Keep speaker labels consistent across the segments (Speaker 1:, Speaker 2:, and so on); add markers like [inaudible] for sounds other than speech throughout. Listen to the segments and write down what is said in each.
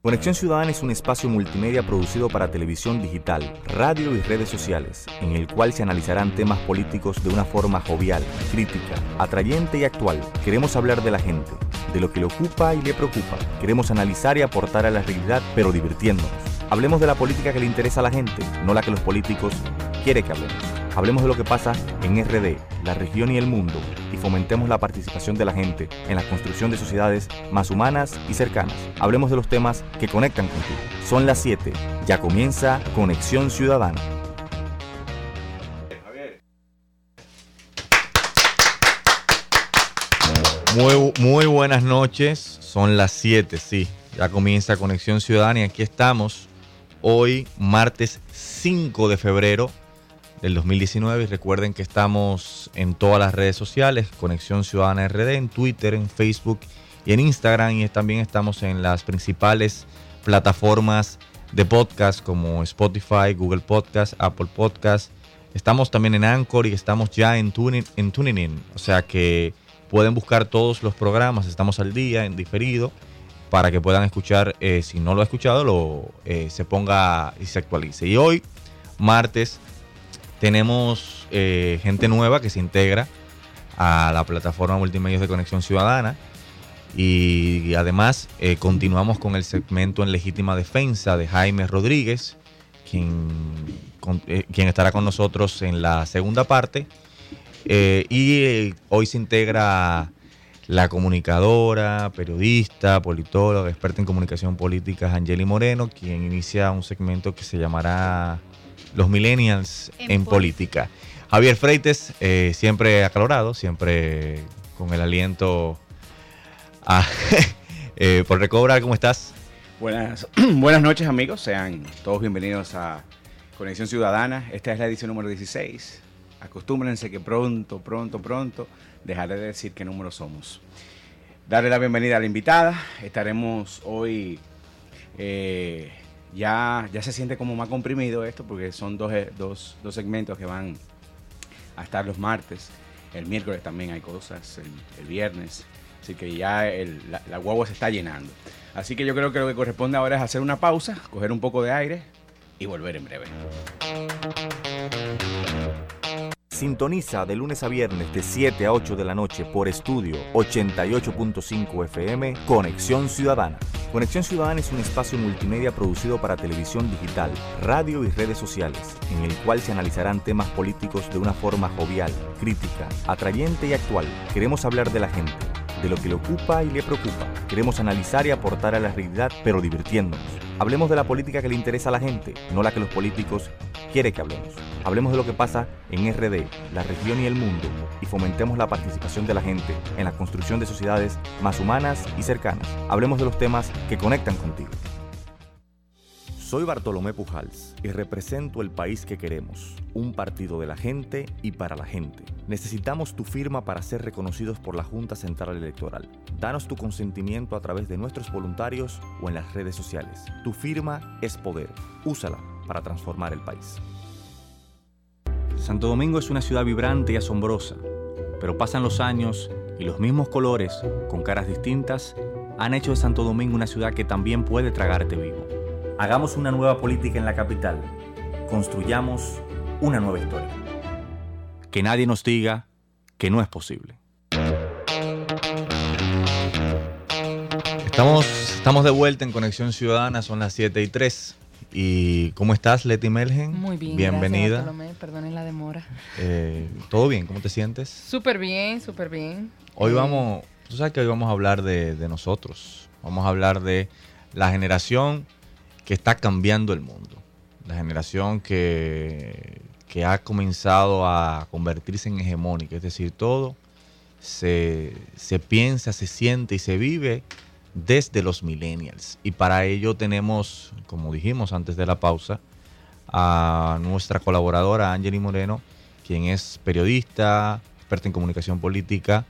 Speaker 1: Conexión Ciudadana es un espacio multimedia producido para televisión digital, radio y redes sociales, en el cual se analizarán temas políticos de una forma jovial, crítica, atrayente y actual. Queremos hablar de la gente, de lo que le ocupa y le preocupa. Queremos analizar y aportar a la realidad, pero divirtiéndonos. Hablemos de la política que le interesa a la gente, no la que los políticos quieren que hablemos. Hablemos de lo que pasa en RD, la región y el mundo, y fomentemos la participación de la gente en la construcción de sociedades más humanas y cercanas. Hablemos de los temas que conectan contigo. Son las 7. Ya comienza Conexión Ciudadana. Muy, muy buenas noches. Son las 7, sí. Ya comienza Conexión Ciudadana y aquí estamos hoy, martes 5 de febrero del 2019. Y recuerden que estamos en todas las redes sociales, Conexión Ciudadana RD, en Twitter, en Facebook y en Instagram. Y también estamos en las principales plataformas de podcast como Spotify, Google Podcast, Apple Podcast. Estamos también en Anchor y estamos ya en Tuning, en Tuning In. O sea que pueden buscar todos los programas. Estamos al día, en diferido, para que puedan escuchar. Eh, si no lo ha escuchado, lo, eh, se ponga y se actualice. Y hoy, martes tenemos eh, gente nueva que se integra a la plataforma Multimedios de Conexión Ciudadana y, además eh, continuamos con el segmento en legítima defensa de Jaime Rodríguez, quien, eh, quien estará con nosotros en la segunda parte. y hoy se integra la comunicadora, periodista, politóloga, experta en comunicación política, Angeli Moreno, quien inicia un segmento que se llamará los millennials en, política. Javier Freites, eh, siempre acalorado, siempre con el aliento [laughs] eh, por recobrar. ¿Cómo estás?
Speaker 2: Buenas, [clears throat] buenas noches amigos, sean todos bienvenidos a Conexión Ciudadana. Esta es la edición número 16. Acostúmbrense que pronto, pronto, pronto dejaré de decir qué número somos. Darle la bienvenida a la invitada. Estaremos hoy eh, ya, ya se siente como más comprimido esto porque son dos, eh, dos, dos segmentos que van a estar los martes. El miércoles también hay cosas, el, viernes. Así que ya la, la guagua se está llenando. Así que yo creo que lo que corresponde ahora es hacer una pausa, coger un poco de aire y volver en breve.
Speaker 1: Sintoniza de lunes a viernes de 7 a 8 de la noche por estudio 88.5 FM Conexión Ciudadana. Conexión Ciudadana es un espacio multimedia producido para televisión digital, radio y redes sociales, en el cual se analizarán temas políticos de una forma jovial, crítica, atrayente y actual. Queremos hablar de la gente, de lo que le ocupa y le preocupa. Queremos analizar y aportar a la realidad, pero divirtiéndonos. Hablemos de la política que le interesa a la gente, no la que los políticos quieren que hablemos. Hablemos de lo que pasa en RD, la región y el mundo, y fomentemos la participación de la gente en la construcción de sociedades más humanas y cercanas. Hablemos de los temas que conectan contigo. Soy Bartolomé Pujals y represento el país que queremos, un partido de la gente y para la gente. Necesitamos tu firma para ser reconocidos por la Junta Central Electoral. Danos tu consentimiento a través de nuestros voluntarios o en las redes sociales. Tu firma es poder. Úsala para transformar el país. Santo Domingo es una ciudad vibrante y asombrosa, pero pasan los años y los mismos colores, con caras distintas, han hecho de Santo Domingo una ciudad que también puede tragarte vivo. Hagamos una nueva política en la capital. Construyamos una nueva historia. Que nadie nos diga que no es posible. Estamos, estamos de vuelta en Conexión Ciudadana, son las 7 y 3. ¿Y cómo estás, Leti Melgen?
Speaker 3: Muy bien.
Speaker 1: Bienvenida.
Speaker 3: Gracias, Perdonen la demora.
Speaker 1: Eh, ¿Todo bien? ¿Cómo te sientes?
Speaker 3: Súper bien, súper bien.
Speaker 1: Hoy vamos, tú sabes que hoy vamos a hablar de, de nosotros. Vamos a hablar de la generación que está cambiando el mundo. La generación que, que ha comenzado a convertirse en hegemónica, es decir, todo se, se piensa, se siente y se vive desde los millennials. Y para ello tenemos, como dijimos antes de la pausa, a nuestra colaboradora Angeli Moreno, quien es periodista, experta en comunicación política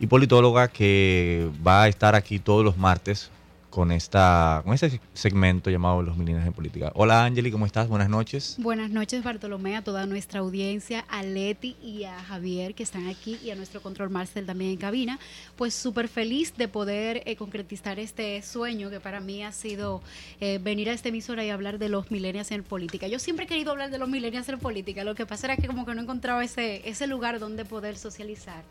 Speaker 1: y politóloga que va a estar aquí todos los martes con, esta, con este segmento llamado Los Milenios en Política. Hola Angeli, ¿cómo estás? Buenas noches.
Speaker 4: Buenas noches Bartolomé, a toda nuestra audiencia, a Leti y a Javier que están aquí y a nuestro control Marcel también en cabina. Pues súper feliz de poder eh, concretizar este sueño que para mí ha sido eh, venir a esta emisora y hablar de los millennials en política. Yo siempre he querido hablar de los millennials en política, lo que pasa era que como que no encontraba ese, ese lugar donde poder socializar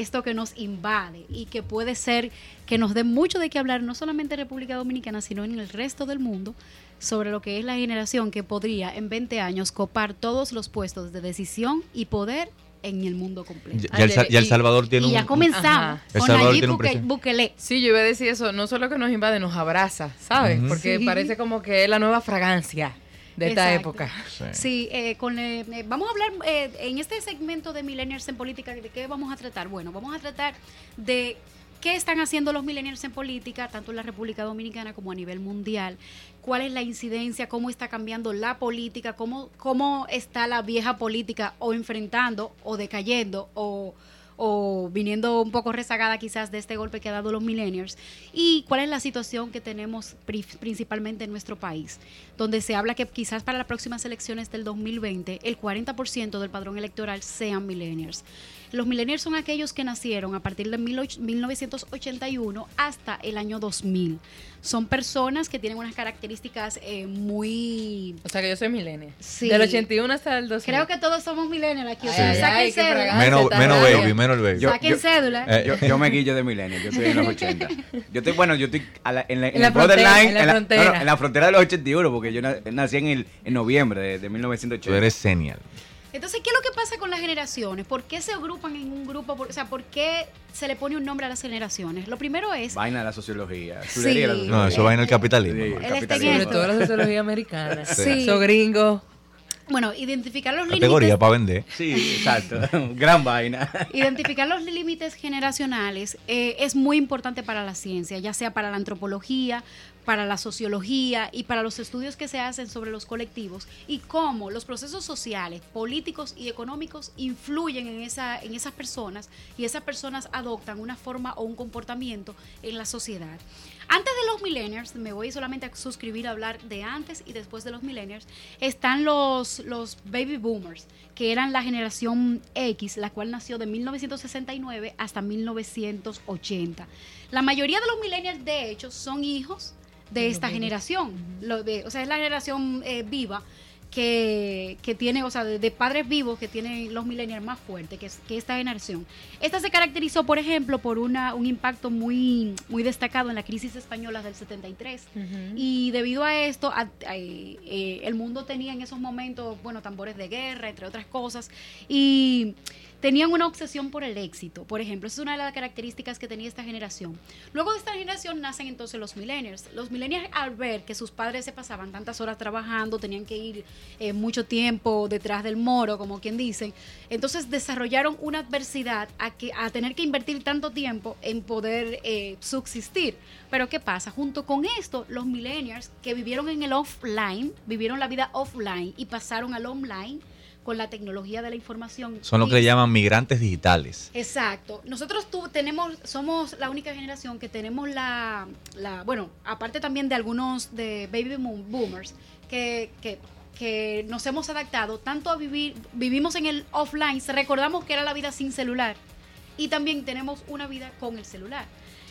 Speaker 4: esto que nos invade y que puede ser que nos dé mucho de qué hablar, no solamente en República Dominicana, sino en el resto del mundo, sobre lo que es la generación que podría en 20 años copar todos los puestos de decisión y poder en el mundo completo.
Speaker 1: Ya, el, Salvador tiene
Speaker 4: y ya comenzamos con Nayib Bukele.
Speaker 3: Sí, yo iba a decir eso, no solo que nos invade, nos abraza, ¿sabes? Porque parece como que es la nueva fragancia de esta época.
Speaker 4: Sí, eh, con, eh, eh, vamos a hablar en este segmento de Millennials en Política, ¿de qué vamos a tratar? Bueno, vamos a tratar de qué están haciendo los millennials en política, tanto en la República Dominicana como a nivel mundial, cuál es la incidencia, cómo está cambiando la política, cómo, cómo está la vieja política o enfrentando o decayendo o o viniendo un poco rezagada quizás de este golpe que ha dado los millennials y cuál es la situación que tenemos principalmente en nuestro país, donde se habla que quizás para las próximas elecciones del 2020 el 40% del padrón electoral sean millennials. Los millennials son aquellos que nacieron a partir de 1981 hasta el año 2000. Son personas que tienen unas características eh, muy...
Speaker 3: O sea que yo soy millennial. Sí. Del 81 hasta el 2000.
Speaker 4: Creo que todos somos millennials aquí. O sea, saquen
Speaker 1: cédula. Menos, baby, menos el baby.
Speaker 4: saquen cédula.
Speaker 2: Eh, yo, me guillo de millennial, yo estoy en los [laughs] 80. Yo estoy, bueno, yo estoy en, la, en, la borderline, en la, frontera. en la frontera de los 81, porque yo nací en, el, en noviembre de, de 1980. Tú
Speaker 1: eres senial.
Speaker 4: Entonces, ¿qué es lo que pasa con las generaciones? ¿Por qué se agrupan en un grupo? o sea, ¿por qué se le pone un nombre a las generaciones? Lo primero es...
Speaker 2: Vaina de la sociología.
Speaker 1: Sí. No, eso va en el capitalismo. Sí,
Speaker 3: el capitalismo. Sobre todo la sociología americana. Sí. Eso gringo.
Speaker 4: Bueno, identificar los
Speaker 1: límites. Categoría para vender.
Speaker 2: Sí, exacto. [laughs] Gran vaina.
Speaker 4: Identificar los límites generacionales eh, es muy importante para la ciencia, ya sea para la antropología, para la sociología y para los estudios que se hacen sobre los colectivos y cómo los procesos sociales, políticos y económicos influyen en, esa, en esas personas y esas personas adoptan una forma o un comportamiento en la sociedad. Antes de los millennials, me voy solamente a suscribir a hablar de antes y después de los millennials, están los, los baby boomers, que eran la generación X, la cual nació de 1969 hasta 1980. La mayoría de los millennials, de hecho, son hijos de esta generación. Lo de, o sea, es la generación eh, viva que, que, tiene, o sea, de, padres vivos que tienen los millennials más fuertes que, que, esta generación. Esta se caracterizó, por ejemplo, por una, un impacto muy, muy destacado en la crisis española del 73. Y debido a esto, eh, el mundo tenía en esos momentos, bueno, tambores de guerra, entre otras cosas. Y tenían una obsesión por el éxito. Por ejemplo, es una de las características que tenía esta generación. Luego de esta generación nacen entonces los millennials. Los millennials al ver que sus padres se pasaban tantas horas trabajando, tenían que ir eh, mucho tiempo detrás del moro, como quien dicen, entonces desarrollaron una adversidad a, que, a tener que invertir tanto tiempo en poder eh, subsistir. Pero ¿qué pasa? Junto con esto, los millennials que vivieron en el offline, vivieron la vida offline y pasaron al online, con la tecnología de la información.
Speaker 1: Son lo que le llaman migrantes digitales.
Speaker 4: Exacto. Nosotros tenemos, somos la única generación que tenemos la, bueno, aparte también de algunos de baby boomers, que, que, que nos hemos adaptado tanto a vivir, vivimos en el offline, recordamos que era la vida sin celular y también tenemos una vida con el celular.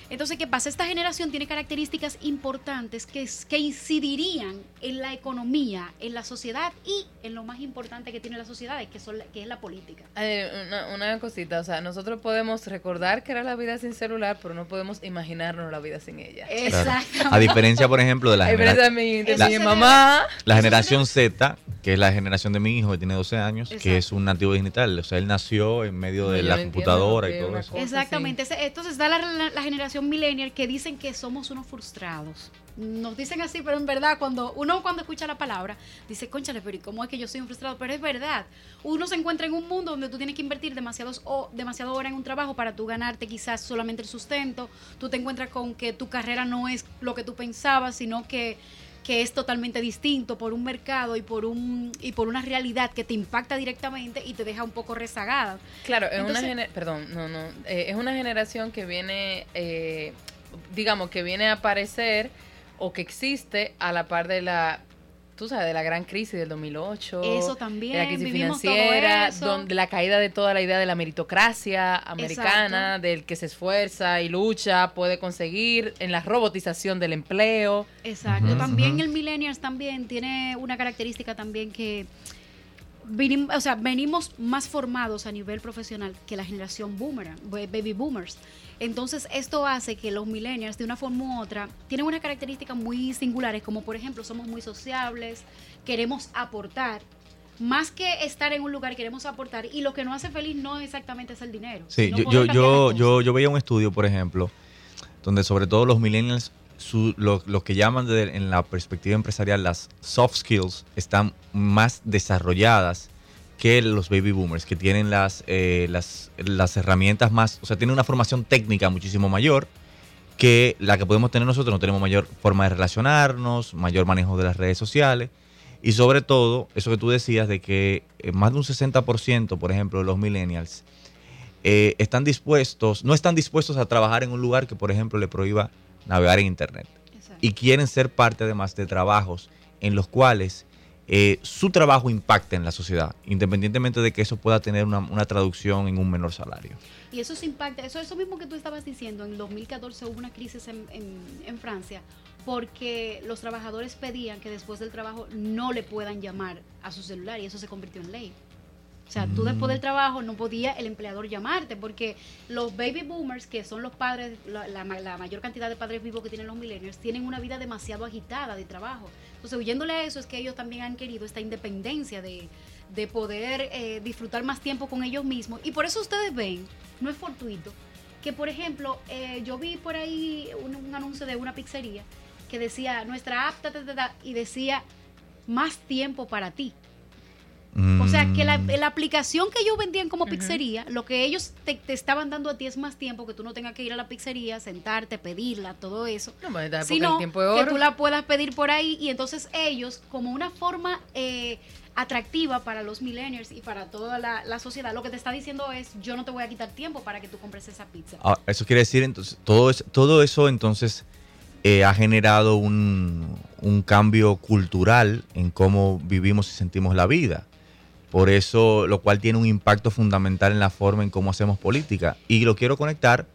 Speaker 4: Entonces, ¿qué pasa? Esta generación tiene características importantes que, que incidirían en la economía, en la sociedad y en lo más importante que tiene la sociedad, que, son, que es la política.
Speaker 3: una, una, cosita, o sea, nosotros podemos recordar que era la vida sin celular, pero no podemos imaginarnos la vida sin ella.
Speaker 4: Exacto.
Speaker 1: A diferencia, por ejemplo, de la
Speaker 3: generación de, mi, mamá.
Speaker 1: La generación Z, que es la generación de mi hijo que tiene 12 años, que es un nativo digital. O sea, él nació en medio de la computadora y todo eso.
Speaker 4: Exactamente. Entonces está la generación millennial que dicen que somos unos frustrados. Nos dicen así, pero en verdad, cuando uno cuando escucha la palabra, dice, conchale, pero ¿y cómo es que yo soy un frustrado? Pero es verdad. Uno se encuentra en un mundo donde tú tienes que invertir demasiados o demasiado hora en un trabajo para tú ganarte quizás solamente el sustento. Tú te encuentras con que tu carrera no es lo que tú pensabas, sino que que es totalmente distinto por un mercado y por un y por una realidad que te impacta directamente y te deja un poco rezagada.
Speaker 3: Claro, es una perdón, no, no, eh, es una generación que viene eh, digamos, que viene a aparecer o que existe a la par de la tú sabes, de la gran crisis del 2008.
Speaker 4: Eso también.
Speaker 3: De la crisis financiera, donde la caída de toda la idea de la meritocracia americana, del que se esfuerza y lucha, puede conseguir, en la robotización del empleo.
Speaker 4: Exacto. También el millennials también tiene una característica también que venimos, o sea, venimos más formados a nivel profesional que la generación boomer, baby boomers. Entonces, esto hace que los millennials, de una forma u otra, tienen unas características muy singulares, como por ejemplo, somos muy sociables, queremos aportar. Más que estar en un lugar, queremos aportar. Y lo que nos hace feliz no exactamente es el dinero.
Speaker 1: Sí, yo, yo, yo, yo, yo veía un estudio, por ejemplo, donde sobre todo los millennials lo, que llaman en la perspectiva empresarial las soft skills están más desarrolladas que los baby boomers, que tienen las, eh, las, las herramientas más, o sea, tienen una formación técnica muchísimo mayor que la que podemos tener nosotros. No tenemos mayor forma de relacionarnos, mayor manejo de las redes sociales y sobre todo, eso que tú decías de que eh, más de un 60%, por ejemplo, de los millennials eh, están dispuestos, no están dispuestos a trabajar en un lugar que, por ejemplo, le prohíba navegar en Internet. Y quieren ser parte además de trabajos en los cuales eh, su trabajo impacte en la sociedad, independientemente de que eso pueda tener una, traducción en un menor salario.
Speaker 4: Y eso se impacta, eso, eso mismo que tú estabas diciendo, en 2014 hubo una crisis en, en Francia porque los trabajadores pedían que después del trabajo no le puedan llamar a su celular y eso se convirtió en ley. O sea, tú después del mm. trabajo no podía el empleador llamarte porque los baby boomers, que son los padres, la, mayor cantidad de padres vivos que tienen los millennials, tienen una vida demasiado agitada de trabajo. Entonces, huyéndole a eso es que ellos también han querido esta independencia de, poder eh, disfrutar más tiempo con ellos mismos. Y por eso ustedes ven, no es fortuito, que por ejemplo, eh, yo vi por ahí un, anuncio de una pizzería que decía nuestra app y decía más tiempo para ti. O sea, que la, la, aplicación que ellos vendían como pizzería, lo que ellos te, estaban dando a ti es más tiempo, que tú no tengas que ir a la pizzería, sentarte, pedirla, todo eso. No, sino que tú la puedas pedir por ahí y entonces ellos, como una forma eh, atractiva para los millennials y para toda la, sociedad, lo que te está diciendo es, yo no te voy a quitar tiempo para que tú compres esa pizza.
Speaker 1: Ah, eso quiere decir, entonces, todo, eso, todo eso entonces... Eh, ha generado un, un cambio cultural en cómo vivimos y sentimos la vida. Por eso, lo cual tiene un impacto fundamental en la forma en cómo hacemos política. Y lo quiero conectar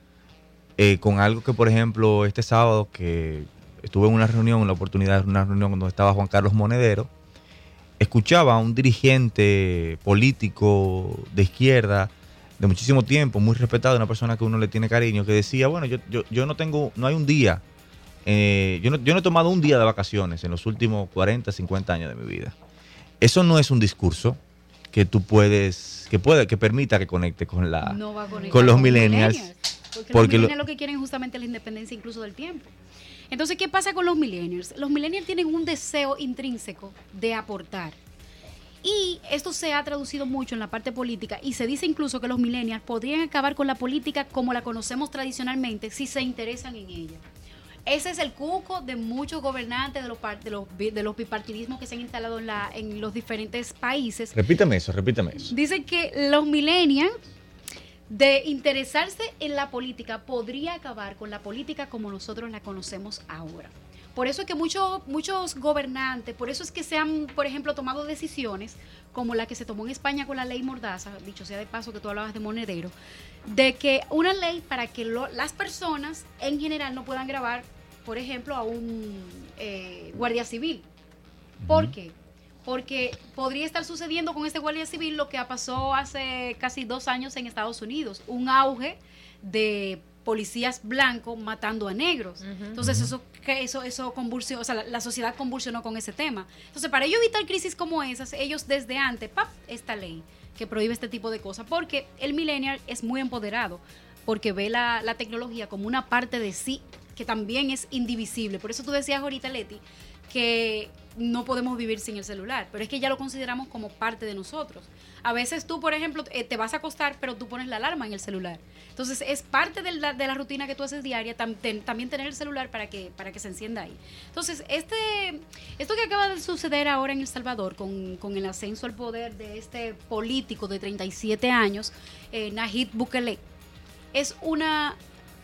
Speaker 1: eh, con algo que, por ejemplo, este sábado que estuve en una reunión, en la oportunidad de una reunión donde estaba Juan Carlos Monedero, escuchaba a un dirigente político de izquierda de muchísimo tiempo, muy respetado, una persona que uno le tiene cariño, que decía, bueno, yo, yo, no tengo, no hay un día, eh, yo, no, yo no he tomado un día de vacaciones en los últimos 40, 50 años de mi vida. Eso no es un discurso, que tú puedes, que puede, que permita que conecte con la con los millennials.
Speaker 4: porque, los millennials lo, que quieren justamente la independencia incluso del tiempo. Entonces, ¿qué pasa con los millennials? Los millennials tienen un deseo intrínseco de aportar. Y esto se ha traducido mucho en la parte política y se dice incluso que los millennials podrían acabar con la política como la conocemos tradicionalmente si se interesan en ella. Ese es el cuco de muchos gobernantes de los, de los, de los bipartidismos que se han instalado en, la, en los diferentes países.
Speaker 1: Repítame eso, repítame eso.
Speaker 4: Dicen que los millennials de interesarse en la política podría acabar con la política como nosotros la conocemos ahora. Por eso es que muchos, muchos gobernantes, por eso es que se han, por ejemplo, tomado decisiones como la que se tomó en España con la ley Mordaza, dicho sea de paso que tú hablabas de monedero, de que una ley para que las personas en general no puedan grabar, por ejemplo, a un eh, guardia civil. ¿Por qué? Porque podría estar sucediendo con este guardia civil lo que pasó hace casi dos años en Estados Unidos, un auge de policías blancos matando a negros. Entonces eso eso eso convulsionó, o sea, la, sociedad convulsionó con ese tema. Entonces, para ellos evitar crisis como esas, ellos desde antes, ¡pap! esta ley que prohíbe este tipo de cosas, porque el millennial es muy empoderado, porque ve la, la tecnología como una parte de sí que también es indivisible. Por eso tú decías ahorita, Leti, que no podemos vivir sin el celular, pero es que ya lo consideramos como parte de nosotros. A veces tú, por ejemplo, eh, te vas a acostar, pero tú pones la alarma en el celular. Entonces es parte de la, de la rutina que tú haces diaria también tener el celular para que, para que se encienda ahí. Entonces, este, esto que acaba de suceder ahora en El Salvador con, con el ascenso al poder de este político de 37 años, eh, Bukele, es una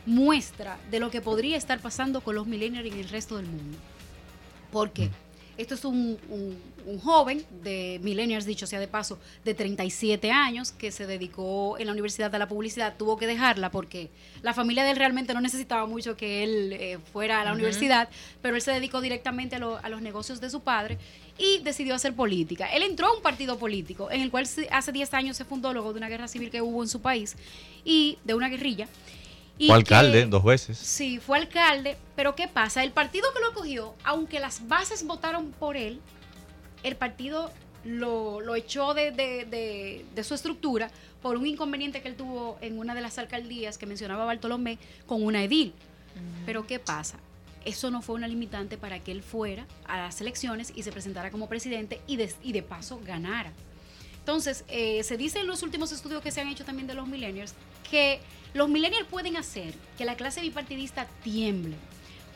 Speaker 4: muestra de lo que podría estar pasando con los millennials en el resto del mundo. ¿Por qué? Mm. Esto es un, joven de millennials, dicho sea de paso, de 37 años, que se dedicó en la Universidad de la Publicidad. Tuvo que dejarla porque la familia de él realmente no necesitaba mucho que él eh, fuera a la universidad, pero él se dedicó directamente a, a, los negocios de su padre y decidió hacer política. Él entró a un partido político en el cual hace 10 años se fundó luego de una guerra civil que hubo en su país y de una guerrilla
Speaker 1: fue alcalde dos veces.
Speaker 4: Sí, fue alcalde, pero ¿qué pasa? El partido que lo cogió, aunque las bases votaron por él, el partido lo, echó de, su estructura por un inconveniente que él tuvo en una de las alcaldías que mencionaba Bartolomé con una edil. Pero ¿qué pasa? Eso no fue una limitante para que él fuera a las elecciones y se presentara como presidente y de, y de paso ganara. Entonces, eh, se dice en los últimos estudios que se han hecho también de los millennials que los millennials pueden hacer que la clase bipartidista tiemble,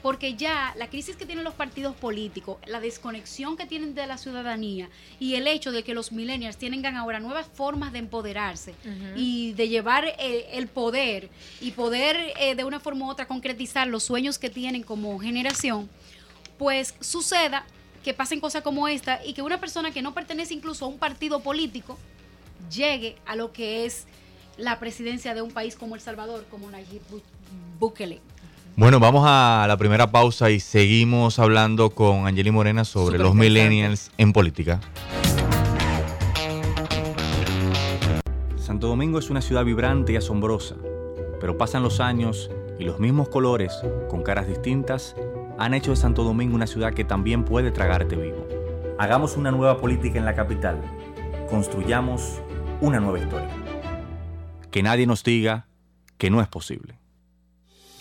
Speaker 4: porque ya la crisis que tienen los partidos políticos, la desconexión que tienen de la ciudadanía y el hecho de que los millennials tienen ahora nuevas formas de empoderarse y de llevar el poder y poder eh, de una forma u otra concretizar los sueños que tienen como generación, pues suceda que pasen cosas como esta y que una persona que no pertenece incluso a un partido político llegue a lo que es la presidencia de un país como El Salvador, como Nayib Bukele.
Speaker 1: Bueno, vamos a la primera pausa y seguimos hablando con Angeli Morena sobre los millennials en política. Santo Domingo es una ciudad vibrante y asombrosa, pero pasan los años y los mismos colores, con caras distintas, han hecho de Santo Domingo una ciudad que también puede tragarte vivo. Hagamos una nueva política en la capital. Construyamos una nueva historia que nadie nos diga que no es posible.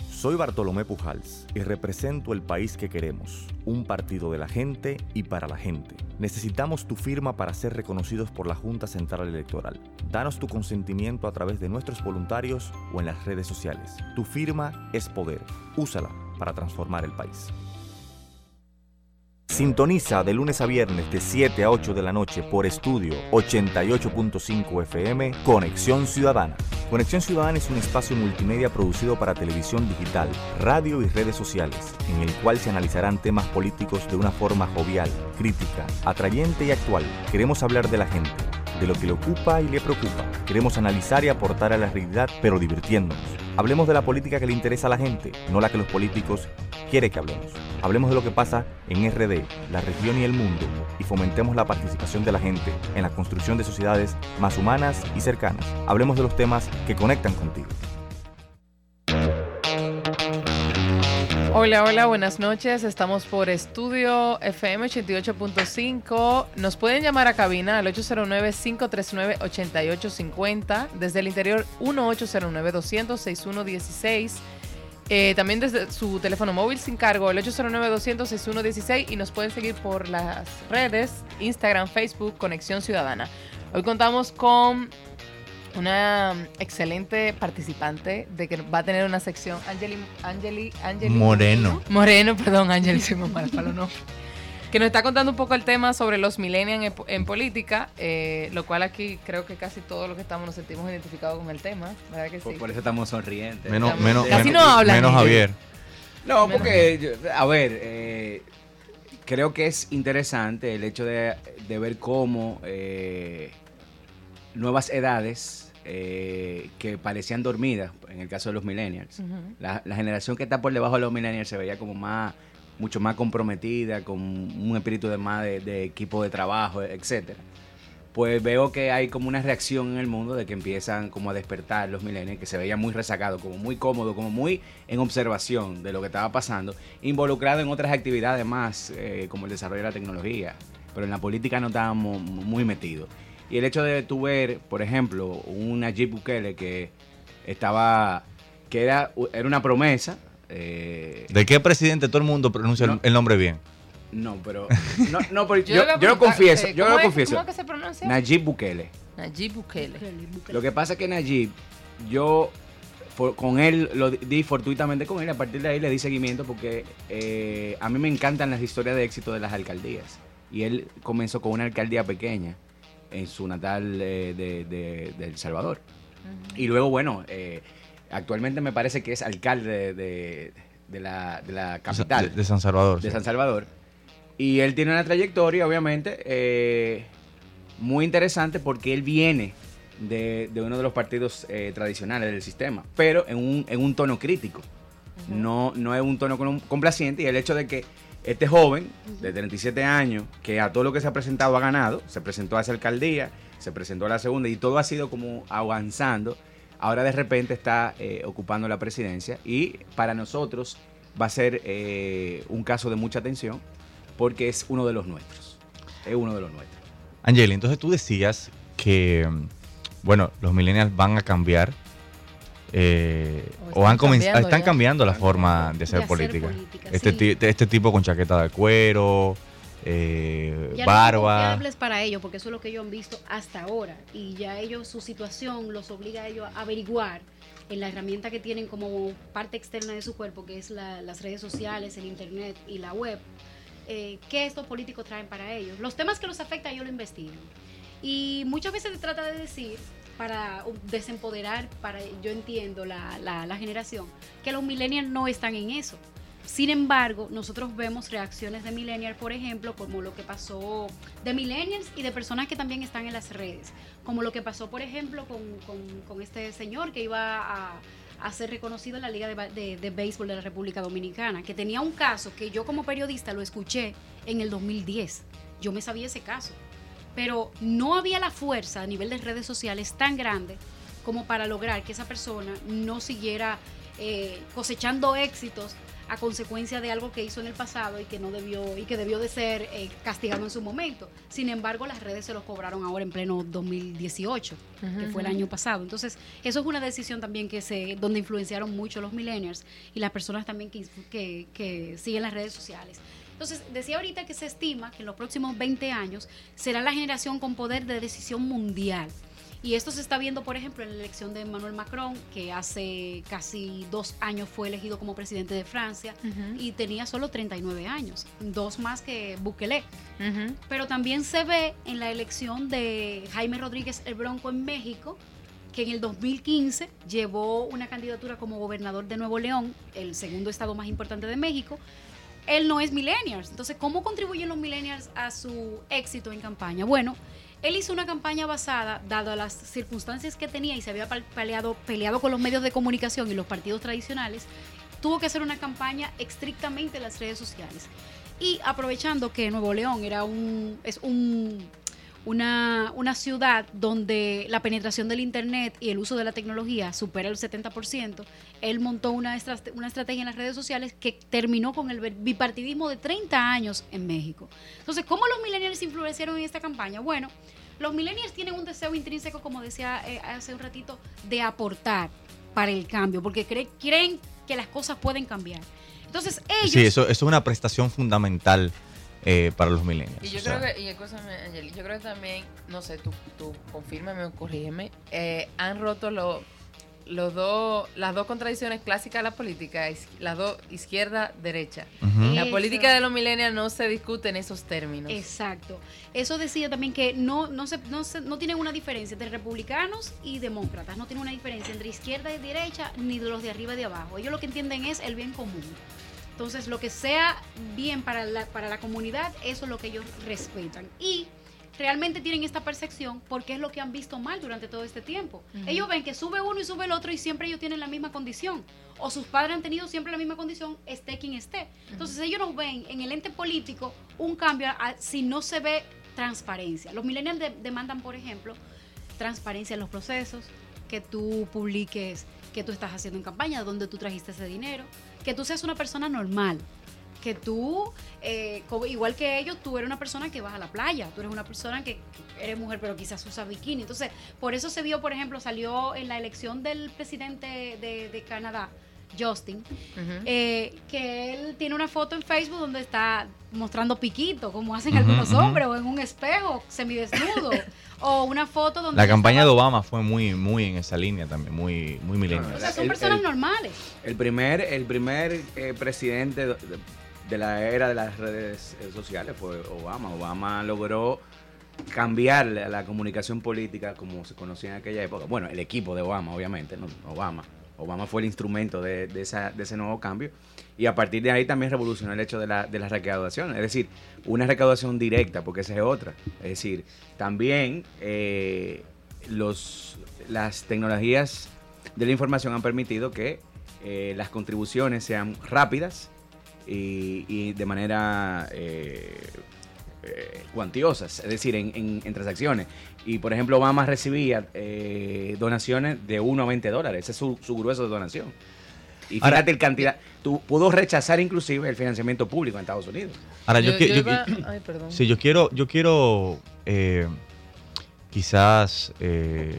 Speaker 1: Soy Bartolomé Pujals y represento el país que queremos, un partido de la gente y para la gente. Necesitamos tu firma para ser reconocidos por la Junta Central Electoral. Danos tu consentimiento a través de nuestros voluntarios o en las redes sociales. Tu firma es poder. Úsala para transformar el país. Sintoniza de lunes a viernes de 7 a 8 de la noche por estudio 88.5 FM Conexión Ciudadana. Conexión Ciudadana es un espacio multimedia producido para televisión digital, radio y redes sociales, en el cual se analizarán temas políticos de una forma jovial, crítica, atrayente y actual. Queremos hablar de la gente, de lo que le ocupa y le preocupa. Queremos analizar y aportar a la realidad, pero divirtiéndonos. Hablemos de la política que le interesa a la gente, no la que los políticos quieren que hablemos. Hablemos de lo que pasa en RD, la región y el mundo, y fomentemos la participación de la gente en la construcción de sociedades más humanas y cercanas. Hablemos de los temas que conectan contigo.
Speaker 3: Hola, hola, buenas noches. Estamos por Estudio FM 88.5. Nos pueden llamar a cabina al 809-539-8850. Desde el interior 1809-200-6116. Eh, también desde su teléfono móvil sin cargo, el 809-200-6116 y nos pueden seguir por las redes, Instagram, Facebook, Conexión Ciudadana. Hoy contamos con una excelente participante de que va a tener una sección, Angeli, Angeli, Angeli
Speaker 1: Moreno.
Speaker 3: Moreno, perdón, Angeli, soy mamá, no que nos está contando un poco el tema sobre los millennials en, política, eh, lo cual aquí creo que casi todos los que estamos nos sentimos identificados con el tema, ¿verdad que sí?
Speaker 2: Por, eso estamos sonrientes.
Speaker 1: Menos, menos,
Speaker 3: casi no hablan.
Speaker 1: Menos Javier.
Speaker 2: No, porque, a ver, eh, creo que es interesante el hecho de, ver cómo eh, nuevas edades que parecían dormidas, en el caso de los millennials, la, la generación que está por debajo de los millennials se veía como más mucho más comprometida, con un espíritu de más de, equipo de trabajo, etcétera. Pues veo que hay como una reacción en el mundo de que empiezan como a despertar los milenios, que se veían muy rezagados, como muy cómodos, como muy en observación de lo que estaba pasando, involucrado en otras actividades más, eh, como el desarrollo de la tecnología. Pero en la política no estábamos muy metidos. Y el hecho de tu ver, por ejemplo, una Jeep Bukele que estaba, que era, era una promesa,
Speaker 1: eh, ¿De qué presidente todo el mundo pronuncia el nombre bien?
Speaker 2: No, pero. [laughs] No, pero yo, yo, lo confieso. yo lo confieso.
Speaker 3: ¿Cómo que se pronuncia?
Speaker 2: Nayib Bukele.
Speaker 3: Nayib Bukele.
Speaker 2: Lo que pasa es que Nayib, yo con él lo di fortuitamente con él. A partir de ahí le di seguimiento porque eh, a mí me encantan las historias de éxito de las alcaldías. Y él comenzó con una alcaldía pequeña en su natal eh, de, El Salvador. Y luego, bueno. Eh, Actualmente me parece que es alcalde de, de la, de la capital.
Speaker 1: De, de San Salvador.
Speaker 2: de
Speaker 1: sí.
Speaker 2: San Salvador. Y él tiene una trayectoria, obviamente, eh, muy interesante porque él viene de, de uno de los partidos eh, tradicionales del sistema, pero en un, en un tono crítico. no, no es un tono complaciente y el hecho de que este joven de 37 años, que a todo lo que se ha presentado ha ganado, se presentó a esa alcaldía, se presentó a la segunda y todo ha sido como avanzando, ahora de repente está eh, ocupando la presidencia y para nosotros va a ser eh, un caso de mucha atención porque es uno de los nuestros. Es uno de los nuestros.
Speaker 1: Angeli, entonces tú decías que, mm, bueno, los millennials van a cambiar eh,
Speaker 3: O
Speaker 1: han
Speaker 3: están
Speaker 1: comenz-
Speaker 3: cambiando
Speaker 1: están cambiando la forma de hacer
Speaker 4: De hacer
Speaker 1: política. Este,
Speaker 4: sí.
Speaker 1: este tipo con chaqueta de cuero, eh,
Speaker 4: Ya
Speaker 1: barba.
Speaker 4: para ellos, porque eso es lo que ellos han visto hasta ahora. Y ya ellos, su situación los obliga a ellos a averiguar en la herramienta que tienen como parte externa de su cuerpo, que es la- las redes sociales, el internet y la web, eh, qué estos políticos traen para ellos. Los temas que los afectan ellos lo investigan. Y muchas veces se trata de decir, para desempoderar, para yo entiendo la, la- la generación, que los millennials no están en eso. Sin embargo, nosotros vemos reacciones de millennials, por ejemplo, como lo que pasó de millennials y de personas que también están en las redes, como lo que pasó, por ejemplo, con, con- con este señor que iba a, a ser reconocido en la Liga de, de- de Béisbol de la República Dominicana, que tenía un caso que yo como periodista lo escuché en el 2010. Yo me sabía ese caso, pero no había la fuerza a nivel de redes sociales tan grande como para lograr que esa persona no siguiera eh, cosechando éxitos a consecuencia de algo que hizo en el pasado y que no debió y que debió de ser eh, castigado en su momento. Sin embargo, las redes se lo cobraron ahora en pleno 2018, que fue el año pasado. Entonces, eso es una decisión también que se donde influenciaron mucho los millennials y las personas también que, que, que siguen las redes sociales. Entonces, decía ahorita que se estima que en los próximos 20 años será la generación con poder de decisión mundial. Y esto se está viendo, por ejemplo, en la elección de Emmanuel Macron, que hace casi dos años fue elegido como presidente de Francia y tenía solo 39 años, dos más que Bukele. Pero también se ve en la elección de Jaime Rodríguez el Bronco en México, que en el 2015 llevó una candidatura como gobernador de Nuevo León, el segundo estado más importante de México. Él no es millennials. Entonces, ¿cómo contribuyen los millennials a su éxito en campaña? Bueno, él hizo una campaña basada, dado las circunstancias que tenía y se había peleado, peleado con los medios de comunicación y los partidos tradicionales, tuvo que hacer una campaña estrictamente en las redes sociales. Y aprovechando que Nuevo León era un, es un, una, una ciudad donde la penetración del Internet y el uso de la tecnología supera el 70%, él montó una, una estrategia en las redes sociales que terminó con el bipartidismo de 30 años en México. Entonces, ¿cómo los millennials influenciaron en esta campaña? Bueno, los millennials tienen un deseo intrínseco, como decía eh, hace un ratito, de aportar para el cambio, porque cree- creen que las cosas pueden cambiar. Entonces, ellos...
Speaker 1: Sí, eso, eso es una prestación fundamental eh, para los millennials.
Speaker 3: Y yo
Speaker 1: o sea,
Speaker 3: creo que, y escúchame, Angeli, yo creo que también, no sé, tú, tú confírmame o corrígeme, eh, han roto lo- los dos, las dos contradicciones clásicas de la política, is- las dos izquierda-derecha. La
Speaker 4: Eso.
Speaker 3: política de los millennials no se discute en esos términos.
Speaker 4: Exacto. Eso decía también que no, no, se, no, se- no tienen una diferencia entre republicanos y demócratas. No tienen una diferencia entre izquierda y derecha, ni de los de arriba y de abajo. Ellos lo que entienden es el bien común. Entonces, lo que sea bien para la, para la comunidad, eso es lo que ellos respetan. Y realmente tienen esta percepción porque es lo que han visto mal durante todo este tiempo. Ellos ven que sube uno y sube el otro y siempre ellos tienen la misma condición. O sus padres han tenido siempre la misma condición, esté quien esté. Entonces ellos no ven en el ente político un cambio a- si no se ve transparencia. Los millennials de- demandan, por ejemplo, transparencia en los procesos, que tú publiques qué tú estás haciendo en campaña, dónde tú trajiste ese dinero, que tú seas una persona normal, que tú, eh, igual que ellos, tú eres una persona que vas a la playa, tú eres una persona que eres mujer pero quizás usa bikini. Entonces, por eso se vio, por ejemplo, salió en la elección del presidente de, de Canadá, Justin, eh, que él tiene una foto en Facebook donde está mostrando piquito, como hacen algunos hombres, o en un espejo, semidesnudo, [laughs] o una foto donde...
Speaker 1: La campaña de Obama fue muy, muy en esa línea también, muy, muy.
Speaker 4: O sea, son
Speaker 2: El-
Speaker 4: personas
Speaker 2: el-
Speaker 4: normales.
Speaker 2: El primer, el primer eh, presidente de, de la era de las redes eh, sociales fue Obama. Obama logró cambiar la, la comunicación política como se conocía en aquella época. Bueno, el equipo de Obama, obviamente, no Obama. Obama fue el instrumento de, ese nuevo cambio. Y a partir de ahí también revolucionó el hecho de la, recaudación. Es decir, una recaudación directa, porque esa es otra. Es decir, también eh, las tecnologías de la información han permitido que eh, las contribuciones sean rápidas y, y de manera eh, eh, cuantiosas, es decir, en, en- en transacciones. Y por ejemplo, Obama recibía eh, donaciones de 1 a 20 dólares, ese es su, su grueso de donación. Y
Speaker 1: Ahora-
Speaker 2: fíjate el cantidad, tú pudo rechazar inclusive el financiamiento público en Estados Unidos.
Speaker 1: Ahora, yo, yo-
Speaker 3: iba- Ay, perdón.
Speaker 1: Sí, yo quiero, yo quiero eh, quizás eh,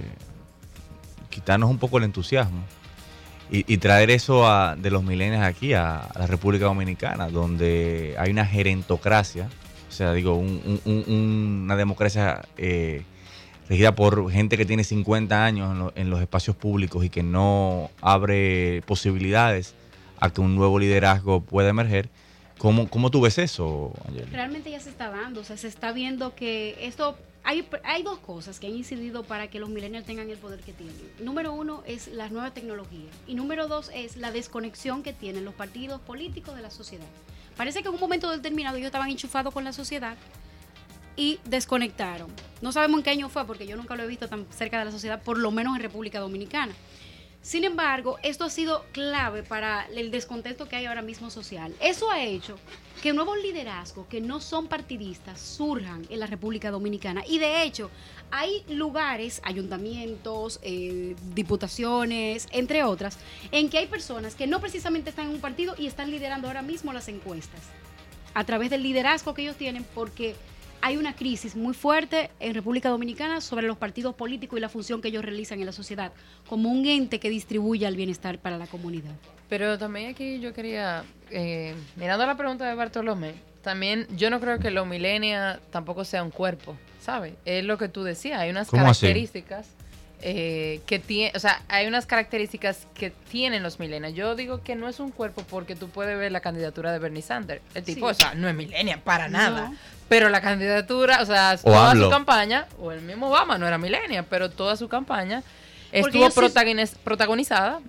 Speaker 1: quitarnos un poco el entusiasmo y, y traer eso a- de los milenios aquí a, a la República Dominicana, donde hay una gerentocracia, o sea, digo, un- un- un- una democracia eh, regida por gente que tiene 50 años en, lo- en los espacios públicos y que no abre posibilidades a que un nuevo liderazgo pueda emerger. ¿Cómo, cómo tú ves eso, Angel?
Speaker 4: Realmente ya se está dando, o sea, se está viendo que esto, hay, hay dos cosas que han incidido para que los millennials tengan el poder que tienen. Número uno es las nuevas tecnologías y número dos es la desconexión que tienen los partidos políticos de la sociedad. Parece que en un momento determinado ellos estaban enchufados con la sociedad y desconectaron. No sabemos en qué año fue porque yo nunca lo he visto tan cerca de la sociedad, por lo menos en República Dominicana. Sin embargo, esto ha sido clave para el descontento que hay ahora mismo social. Eso ha hecho que nuevos liderazgos que no son partidistas surjan en la República Dominicana. Y de hecho, hay lugares, ayuntamientos, eh, diputaciones, entre otras, en que hay personas que no precisamente están en un partido y están liderando ahora mismo las encuestas. A través del liderazgo que ellos tienen, porque hay una crisis muy fuerte en República Dominicana sobre los partidos políticos y la función que ellos realizan en la sociedad, como un ente que distribuya el bienestar para la comunidad.
Speaker 3: Pero también aquí yo quería, eh, mirando la pregunta de Bartolomé, también yo no creo que los millennials tampoco sea un cuerpo, ¿sabes? Es lo que tú decías, hay unas características eh, que tiene, o sea, hay unas características que tienen los millennials. Yo digo que no es un cuerpo porque tú puedes ver la candidatura de Bernie Sanders. El tipo,
Speaker 4: Sí.
Speaker 3: o sea, no es millennial para nada. Pero la candidatura, o sea,
Speaker 1: O
Speaker 3: toda su campaña, o el mismo Obama no era millennial, pero toda su campaña
Speaker 4: Porque
Speaker 3: estuvo protagoniz- protagonizada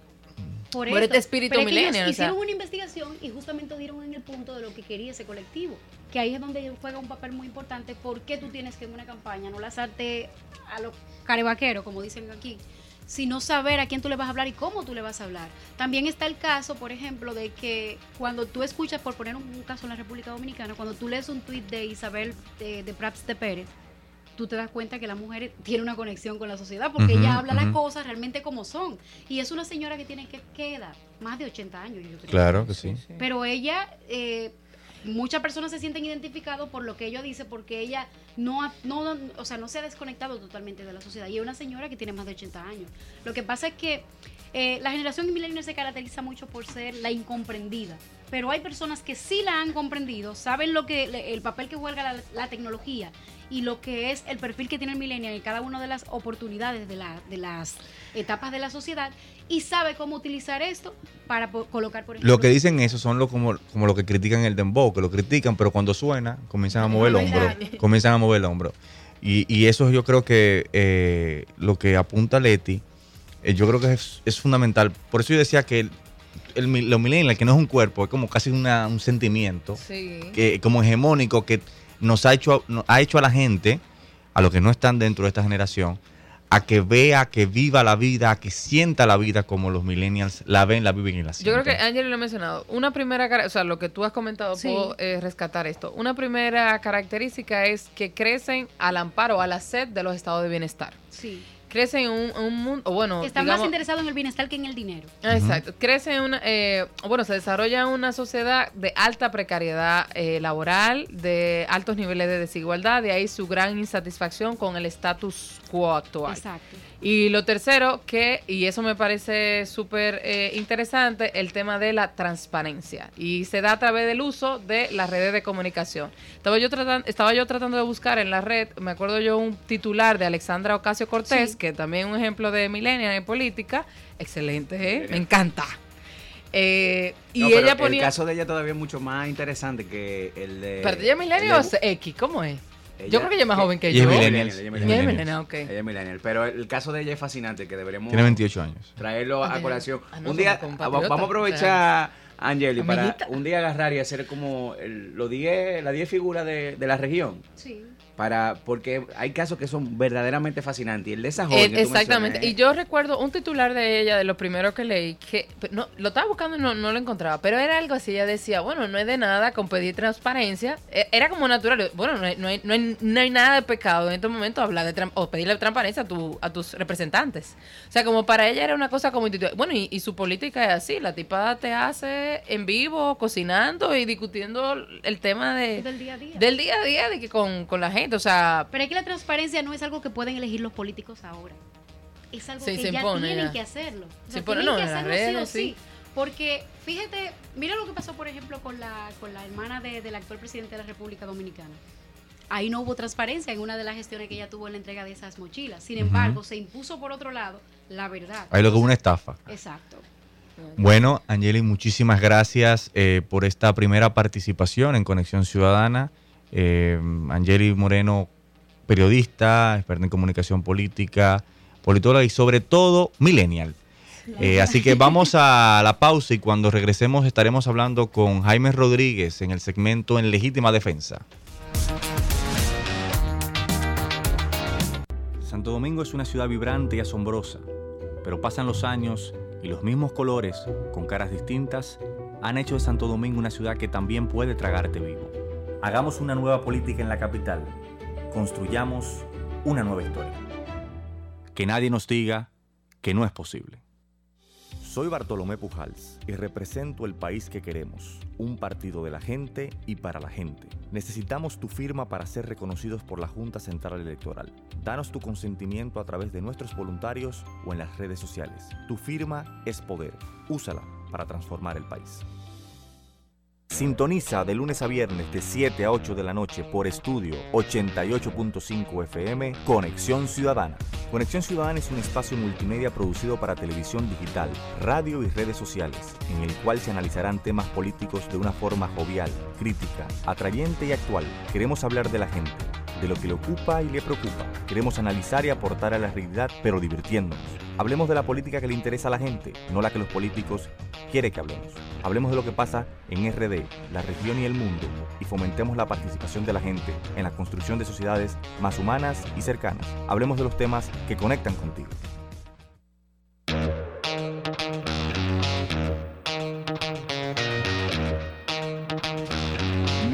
Speaker 4: Por,
Speaker 3: Por este espíritu
Speaker 4: Pero que ellos
Speaker 3: millennial, o sea.
Speaker 4: Hicieron una investigación y justamente dieron en el punto de lo que quería ese colectivo. Que ahí es donde juega un papel muy importante. ¿Por qué tú tienes que en una campaña no lanzarte a los carevaqueros, como dicen aquí? sino saber a quién tú le vas a hablar y cómo tú le vas a hablar. También está el caso, por ejemplo, de que cuando tú escuchas, por poner un, un caso en la República Dominicana, cuando tú lees un tuit de Isabel de, de Prats de Pérez, tú te das cuenta que la mujer tiene una conexión con la sociedad porque ella habla las cosas realmente como son. Y es una señora que tiene que ¿qué edad? Más de 80 años, yo creo.
Speaker 1: Claro que sí.
Speaker 4: Pero ella, eh, muchas personas se sienten identificados por lo que ella dice, porque ella no, ha- no, o sea, no se ha desconectado totalmente de la sociedad. Y es una señora que tiene más de 80 años. Lo que pasa es que eh, la generación millennial se caracteriza mucho por ser la incomprendida. Pero hay personas que sí la han comprendido, saben lo que el papel que juega la, la tecnología y lo que es el perfil que tiene el millennial en cada una de las oportunidades de, la- de las etapas de la sociedad y sabe cómo utilizar esto para po- colocar, por ejemplo,
Speaker 1: Lo que dicen eso son lo, como, como lo que critican el dembow, que lo critican, pero cuando suena comienzan a mover el hombro, [laughs] comienzan a mover el hombro. Y, y eso yo creo que eh, lo que apunta Leti, eh, yo creo que es, es fundamental. Por eso yo decía que el, el, mi- los millennials, que no es un cuerpo, es como casi una- un sentimiento,
Speaker 3: Sí.
Speaker 1: que, como hegemónico, que nos ha hecho, ha hecho a la gente, a los que no están dentro de esta generación, a que vea, que viva la vida, a que sienta la vida como los millennials la ven, la viven y la
Speaker 3: Yo
Speaker 1: sienten.
Speaker 3: creo que Ángel lo ha mencionado. Una primera, o sea, lo que tú has comentado,
Speaker 4: Sí.
Speaker 3: puedo eh, rescatar esto. Una primera característica es que crecen al amparo, a la sed de los estados de bienestar.
Speaker 4: Sí.
Speaker 3: Crecen en un, un mundo, o bueno,
Speaker 4: Están
Speaker 3: digamos-
Speaker 4: más interesados en el bienestar que en el dinero.
Speaker 3: Ah, Exacto. Crece en una, eh, bueno, se desarrolla una sociedad de alta precariedad eh, laboral, de altos niveles de desigualdad, de ahí su gran insatisfacción con el status quo actual.
Speaker 4: Exacto.
Speaker 3: Y lo tercero, que, y eso me parece súper eh, interesante, el tema de la transparencia. Y se da a través del uso de las redes de comunicación. Estaba yo, tratando, estaba yo tratando de buscar en la red, me acuerdo yo un titular de Alexandra Ocasio Cortés,
Speaker 4: Sí.
Speaker 3: que también un ejemplo de millennial en política. Excelente, ¿eh? Me encanta. Eh, y
Speaker 2: No,
Speaker 3: ella ponía...
Speaker 2: El caso de ella todavía es mucho más interesante que el de.
Speaker 3: ¿Pero ella es millennial o
Speaker 2: el de-
Speaker 3: es X? ¿Cómo es? Yo creo que ella es más joven que yo.
Speaker 1: millennial.
Speaker 2: Ella es
Speaker 1: Ella
Speaker 3: Ella
Speaker 1: es
Speaker 2: millennial.
Speaker 3: millennial, ok.
Speaker 2: Ella es millennial. Pero el caso de ella es fascinante, que deberíamos
Speaker 1: Tiene 28 años.
Speaker 2: traerlo a colación.
Speaker 3: Ah, no,
Speaker 2: un día,
Speaker 3: compatriotas,
Speaker 2: vamos a aprovechar, Angeli, para un día agarrar y hacer como el- los 10, las 10 figuras de, de la región.
Speaker 4: Sí.
Speaker 2: Para Porque hay casos que son verdaderamente fascinantes. Y el de esa
Speaker 3: Eh,
Speaker 2: joven
Speaker 3: exactamente.
Speaker 2: mencionas,
Speaker 3: Y yo recuerdo un titular de ella, de lo primero que leí, que no, lo estaba buscando y no, no lo encontraba, pero era algo así. Ella decía, bueno, no es de nada con pedir transparencia. E- Era como natural. Bueno, no hay, no hay, no hay, no hay nada de pecado en este momento hablar de o pedirle transparencia a, tu, a tus representantes. O sea, como para ella era una cosa como. Bueno, y, y su política es así. La tipa te hace en vivo, cocinando y discutiendo el tema de,
Speaker 4: Del día a día.
Speaker 3: del día a día de que con, con la gente. O sea,
Speaker 4: Pero es que la transparencia no es algo que pueden elegir los políticos ahora. Es algo
Speaker 3: Sí,
Speaker 4: que
Speaker 3: se
Speaker 4: ya
Speaker 3: impone,
Speaker 4: tienen
Speaker 3: ya.
Speaker 4: que hacerlo. O
Speaker 3: Se
Speaker 4: sea, tienen
Speaker 3: no,
Speaker 4: que
Speaker 3: en las
Speaker 4: hacerlo sí o
Speaker 3: redes,
Speaker 4: sí.
Speaker 3: sí.
Speaker 4: Porque, fíjate, mira lo que pasó, por ejemplo, con la, con la hermana de- del actual presidente de la República Dominicana. Ahí no hubo transparencia en una de las gestiones que ella tuvo en la entrega de esas mochilas. Sin embargo, se impuso por otro lado la verdad.
Speaker 1: Ahí lo que es una estafa.
Speaker 4: Exacto.
Speaker 1: Bueno, Angeli, muchísimas gracias eh, por esta primera participación en Conexión Ciudadana. Eh, Angeli Moreno, periodista, experta en comunicación política, politóloga y sobre todo millennial. Eh, así que vamos a la pausa y cuando regresemos estaremos hablando con Jaime Rodríguez en el segmento En Legítima Defensa. Santo Domingo es una ciudad vibrante y asombrosa, pero pasan los años y los mismos colores, con caras distintas, han hecho de Santo Domingo una ciudad que también puede tragarte vivo. Hagamos una nueva política en la capital. Construyamos una nueva historia. Que nadie nos diga que no es posible. Soy Bartolomé Pujals y represento el país que queremos, un partido de la gente y para la gente. Necesitamos tu firma para ser reconocidos por la Junta Central Electoral. Danos tu consentimiento a través de nuestros voluntarios o en las redes sociales. Tu firma es poder. Úsala para transformar el país. Sintoniza de lunes a viernes de 7 a 8 de la noche por estudio 88.5 FM Conexión Ciudadana. Conexión Ciudadana es un espacio multimedia producido para televisión digital, radio y redes sociales, en el cual se analizarán temas políticos de una forma jovial, crítica, atrayente y actual. Queremos hablar de la gente, de lo que le ocupa y le preocupa. Queremos analizar y aportar a la realidad, pero divirtiéndonos. Hablemos de la política que le interesa a la gente, no la que los políticos quieren que hablemos. Hablemos de lo que pasa en RD, la región y el mundo, y fomentemos la participación de la gente en la construcción de sociedades más humanas y cercanas. Hablemos de los temas que conectan contigo.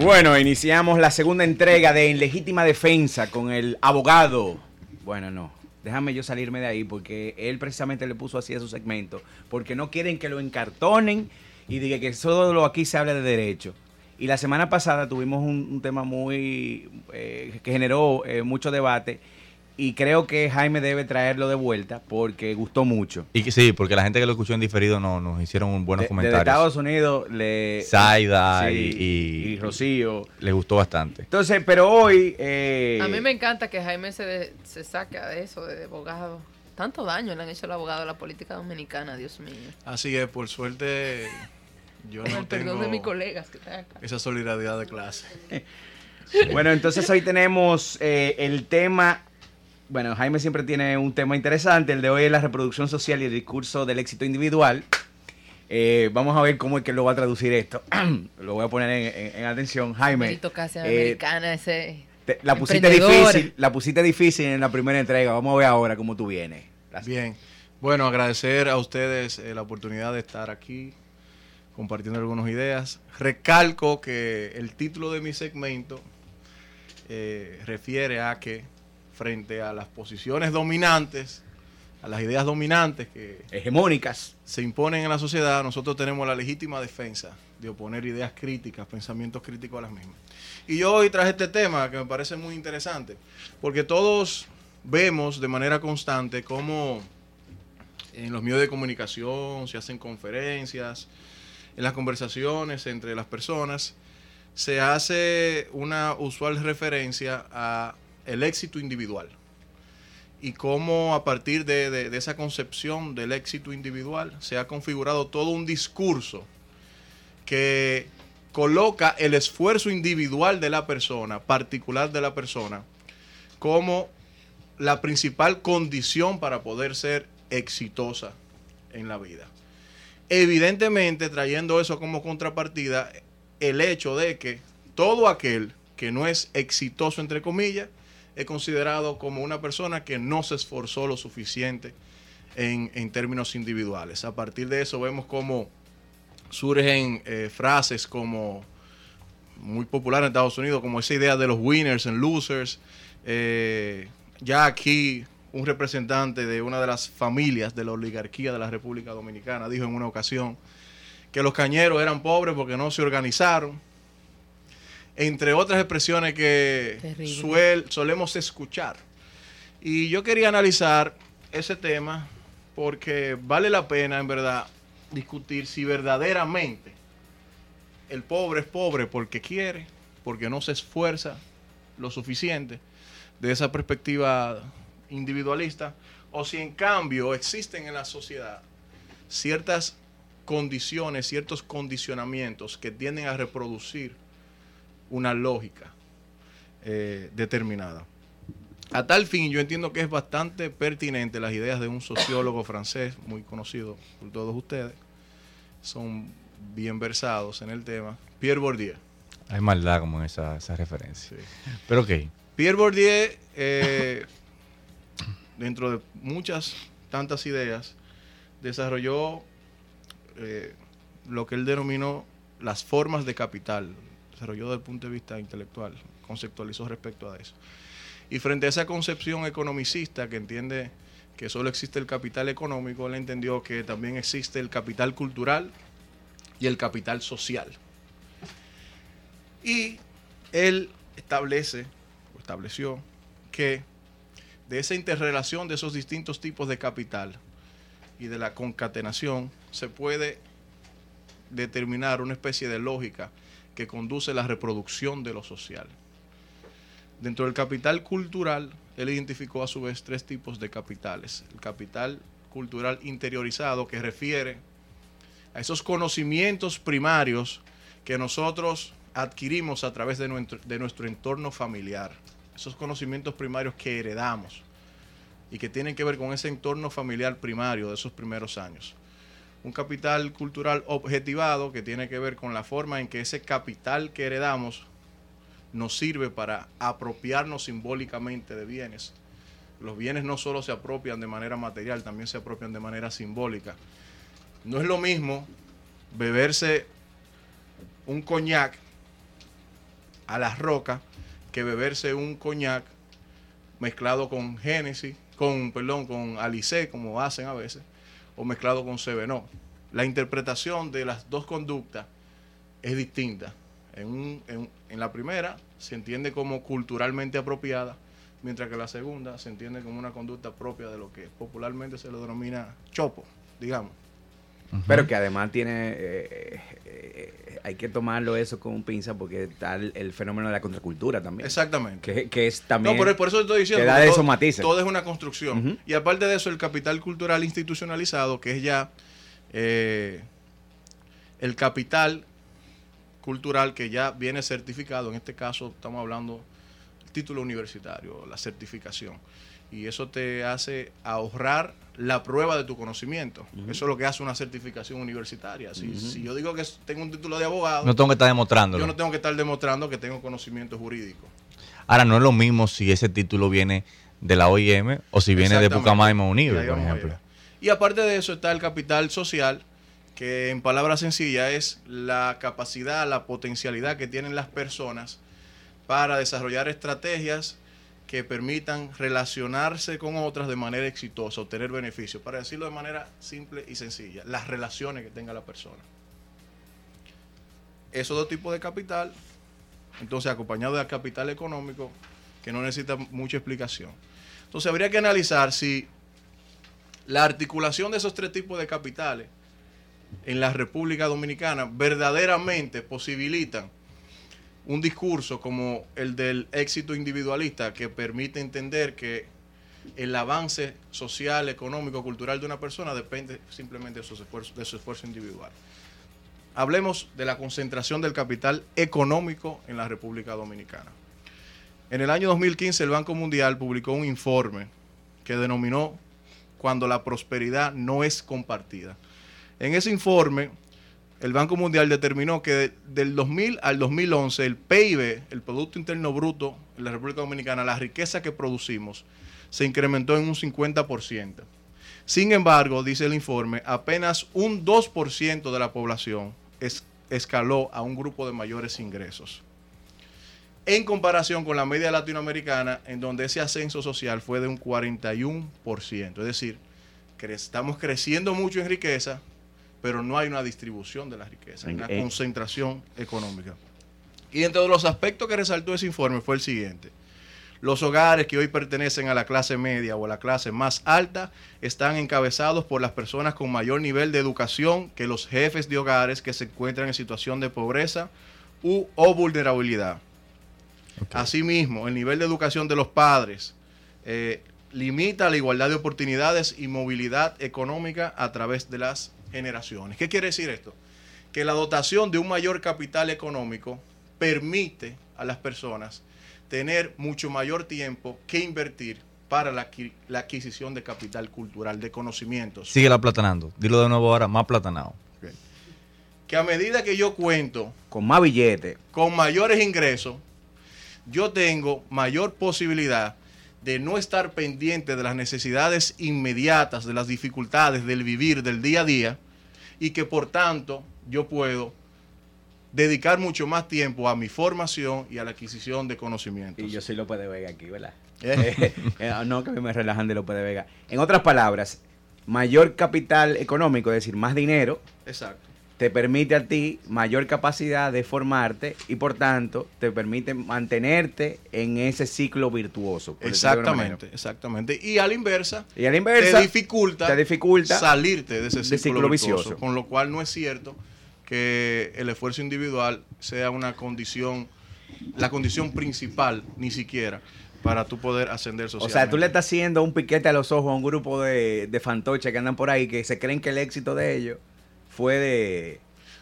Speaker 2: Bueno, iniciamos la segunda entrega de En Legítima Defensa con el abogado. Bueno, no. Déjame yo salirme de ahí porque él precisamente le puso así a su segmento. Porque no quieren que lo encartonen y diga que solo aquí se habla de derecho. Y la semana pasada tuvimos un, un tema muy. eh, que generó eh, mucho debate. Y creo que Jaime debe traerlo de vuelta porque gustó mucho.
Speaker 1: Y que sí, porque la gente que lo escuchó en diferido no, nos hicieron buenos
Speaker 2: De-
Speaker 1: comentarios.
Speaker 2: Estados Unidos le.
Speaker 1: Zaida
Speaker 2: sí,
Speaker 1: y, y-
Speaker 2: y Rocío.
Speaker 1: les gustó bastante.
Speaker 2: Entonces, pero hoy. eh,
Speaker 3: A mí me encanta que Jaime se, de- se saca de eso, de abogado. Tanto daño le han hecho al abogado a la política dominicana, Dios mío.
Speaker 5: Así es, por suerte yo no
Speaker 3: el perdón
Speaker 5: tengo
Speaker 3: de mis colegas que están acá.
Speaker 5: esa solidaridad de clase. [laughs]
Speaker 2: Bueno, entonces hoy tenemos eh, el tema. Bueno, Jaime siempre tiene un tema interesante. El de hoy es la reproducción social y el discurso del éxito individual. Eh, vamos a ver cómo es que lo va a traducir esto. [clears throat] lo voy a poner en, en- en atención. Jaime, eh,
Speaker 3: americana, ese.
Speaker 2: te- la pusiste difícil. La pusiste difícil en la primera entrega. Vamos a ver ahora cómo tú vienes. Las-
Speaker 5: Bien, bueno, agradecer a ustedes eh, la oportunidad de estar aquí compartiendo algunas ideas. Recalco que el título de mi segmento eh, refiere a que frente a las posiciones dominantes, a las ideas dominantes que
Speaker 2: Hegemónicas.
Speaker 5: se imponen en la sociedad, nosotros tenemos la legítima defensa de oponer ideas críticas, pensamientos críticos a las mismas. Y yo hoy traje este tema que me parece muy interesante, porque todos vemos de manera constante cómo en los medios de comunicación se hacen conferencias, en las conversaciones entre las personas, se hace una usual referencia a el éxito individual y cómo a partir de, de- esa concepción del éxito individual se ha configurado todo un discurso que coloca el esfuerzo individual de la persona, particular de la persona, como la principal condición para poder ser exitosa en la vida. Evidentemente, trayendo eso como contrapartida, el hecho de que todo aquel que no es exitoso, entre comillas, es considerado como una persona que no se esforzó lo suficiente en, en términos individuales. A partir de eso vemos cómo surgen eh, frases como muy popular en Estados Unidos, como esa idea de los winners and losers. Eh, ya aquí un representante de una de las familias de la oligarquía de la República Dominicana dijo en una ocasión que los cañeros eran pobres porque no se organizaron, entre otras expresiones que suel, solemos escuchar. Y yo quería analizar ese tema porque vale la pena, en verdad, discutir si verdaderamente el pobre es pobre porque quiere, porque no se esfuerza lo suficiente de esa perspectiva individualista, o si en cambio existen en la sociedad ciertas condiciones, ciertos condicionamientos que tienden a reproducir una lógica eh, determinada. A tal fin, yo entiendo que es bastante pertinente las ideas de un sociólogo francés muy conocido por todos ustedes. Son bien versados en el tema. Pierre Bourdieu.
Speaker 1: Hay maldad como en esa, esa referencia. Pero ok.
Speaker 5: Pierre Bourdieu, eh, dentro de muchas, tantas ideas, desarrolló eh, lo que él denominó las formas de capital. Desarrolló desde el punto de vista intelectual, conceptualizó respecto a eso. Y frente a esa concepción economicista que entiende que solo existe el capital económico, él entendió que también existe el capital cultural y el capital social. Y él establece, o estableció, que de esa interrelación de esos distintos tipos de capital y de la concatenación se puede determinar una especie de lógica que conduce la reproducción de lo social. Dentro del capital cultural, él identificó a su vez tres tipos de capitales. El capital cultural interiorizado, que refiere a esos conocimientos primarios que nosotros adquirimos a través de nuestro, de nuestro entorno familiar. Esos conocimientos primarios que heredamos y que tienen que ver con ese entorno familiar primario de esos primeros años. Un capital cultural objetivado que tiene que ver con la forma en que ese capital que heredamos nos sirve para apropiarnos simbólicamente de bienes. Los bienes no solo se apropian de manera material, también se apropian de manera simbólica. No es lo mismo beberse un coñac a las rocas que beberse un coñac mezclado con Génesis, con, perdón, con Alice, como hacen a veces, o mezclado con Seveno. La interpretación de las dos conductas es distinta. En, en, la primera se entiende como culturalmente apropiada, mientras que la segunda se entiende como una conducta propia de lo que popularmente se le denomina chopo, digamos.
Speaker 2: Pero que además tiene, eh, eh, hay que tomarlo eso con un pinza porque está el, fenómeno de la contracultura también.
Speaker 5: Exactamente.
Speaker 2: Que, es también...
Speaker 5: No, por, eso estoy diciendo.
Speaker 2: Que da esos matices.
Speaker 5: Todo es una construcción. Y aparte de eso, el capital cultural institucionalizado, que es ya eh, el capital cultural que ya viene certificado, en este caso estamos hablando del título universitario, la certificación. Y eso te hace ahorrar la prueba de tu conocimiento. Eso es lo que hace una certificación universitaria. Si, yo digo que tengo un título de abogado...
Speaker 1: No tengo que estar demostrándolo.
Speaker 5: Yo no tengo que estar demostrando que tengo conocimiento jurídico.
Speaker 1: Ahora, no es lo mismo si ese título viene de la OIM o si viene de Pucamaima Unive, por ejemplo.
Speaker 5: Y aparte de eso está el capital social, que en palabras sencillas es la capacidad, la potencialidad que tienen las personas para desarrollar estrategias que permitan relacionarse con otras de manera exitosa, obtener beneficios, para decirlo de manera simple y sencilla, las relaciones que tenga la persona. Esos dos tipos de capital, entonces acompañado del capital económico, que no necesita mucha explicación. Entonces habría que analizar si la articulación de esos tres tipos de capitales en la República Dominicana verdaderamente posibilitan un discurso como el del éxito individualista que permite entender que el avance social, económico, cultural de una persona depende simplemente de su esfuerzo, de su esfuerzo individual. hablemos de la concentración del capital económico en la República Dominicana. En el año 2015 el Banco Mundial publicó un informe que denominó Cuando la prosperidad no es compartida. En ese informe, el Banco Mundial determinó que de- del 2000 al 2011 el PIB, el Producto Interno Bruto en la República Dominicana, la riqueza que producimos, se incrementó en un 50%. Sin embargo, dice el informe, apenas un 2% de la población es- escaló a un grupo de mayores ingresos. En comparación con la media latinoamericana, en donde ese ascenso social fue de un 41%. Es decir, estamos creciendo mucho en riqueza, pero no hay una distribución de la riqueza, hay una
Speaker 2: En- en-
Speaker 5: concentración económica. Y entre los aspectos que resaltó ese informe fue el siguiente. Los hogares que hoy pertenecen a la clase media o a la clase más alta están encabezados por las personas con mayor nivel de educación que los jefes de hogares que se encuentran en situación de pobreza u, o vulnerabilidad. Asimismo, el nivel de educación de los padres eh, limita la igualdad de oportunidades y movilidad económica a través de las generaciones. ¿Qué quiere decir esto? Que la dotación de un mayor capital económico permite a las personas tener mucho mayor tiempo que invertir para la, la adquisición de capital cultural, de conocimientos.
Speaker 1: Sigue la platanando. Dilo de nuevo ahora, más platanado.
Speaker 5: Que a medida que yo cuento
Speaker 2: Con más billetes.
Speaker 5: con mayores ingresos, yo tengo mayor posibilidad de no estar pendiente de las necesidades inmediatas, de las dificultades del vivir del día a día, y que por tanto yo puedo dedicar mucho más tiempo a mi formación y a la adquisición de conocimientos.
Speaker 2: Y yo soy López de Vega aquí, ¿verdad?
Speaker 5: Eh. [laughs]
Speaker 2: Eh, no, que a mí me relajan de López de Vega. En otras palabras, mayor capital económico, es decir, más dinero,
Speaker 5: Exacto.
Speaker 2: Te permite a ti mayor capacidad de formarte y por tanto te permite mantenerte en ese ciclo virtuoso.
Speaker 5: Exactamente, exactamente. Y a la inversa.
Speaker 2: Y a la inversa,
Speaker 5: te dificulta,
Speaker 2: te dificulta
Speaker 5: salirte de ese
Speaker 2: de
Speaker 5: ciclo, virtuoso,
Speaker 2: vicioso.
Speaker 5: Con lo cual no es cierto que el esfuerzo individual sea una condición, la condición principal, ni siquiera, para tú poder ascender
Speaker 2: o
Speaker 5: socialmente.
Speaker 2: sea, tú le estás haciendo un piquete a los ojos a un grupo de, de fantoches que andan por ahí que se creen que el éxito de ellos fue de...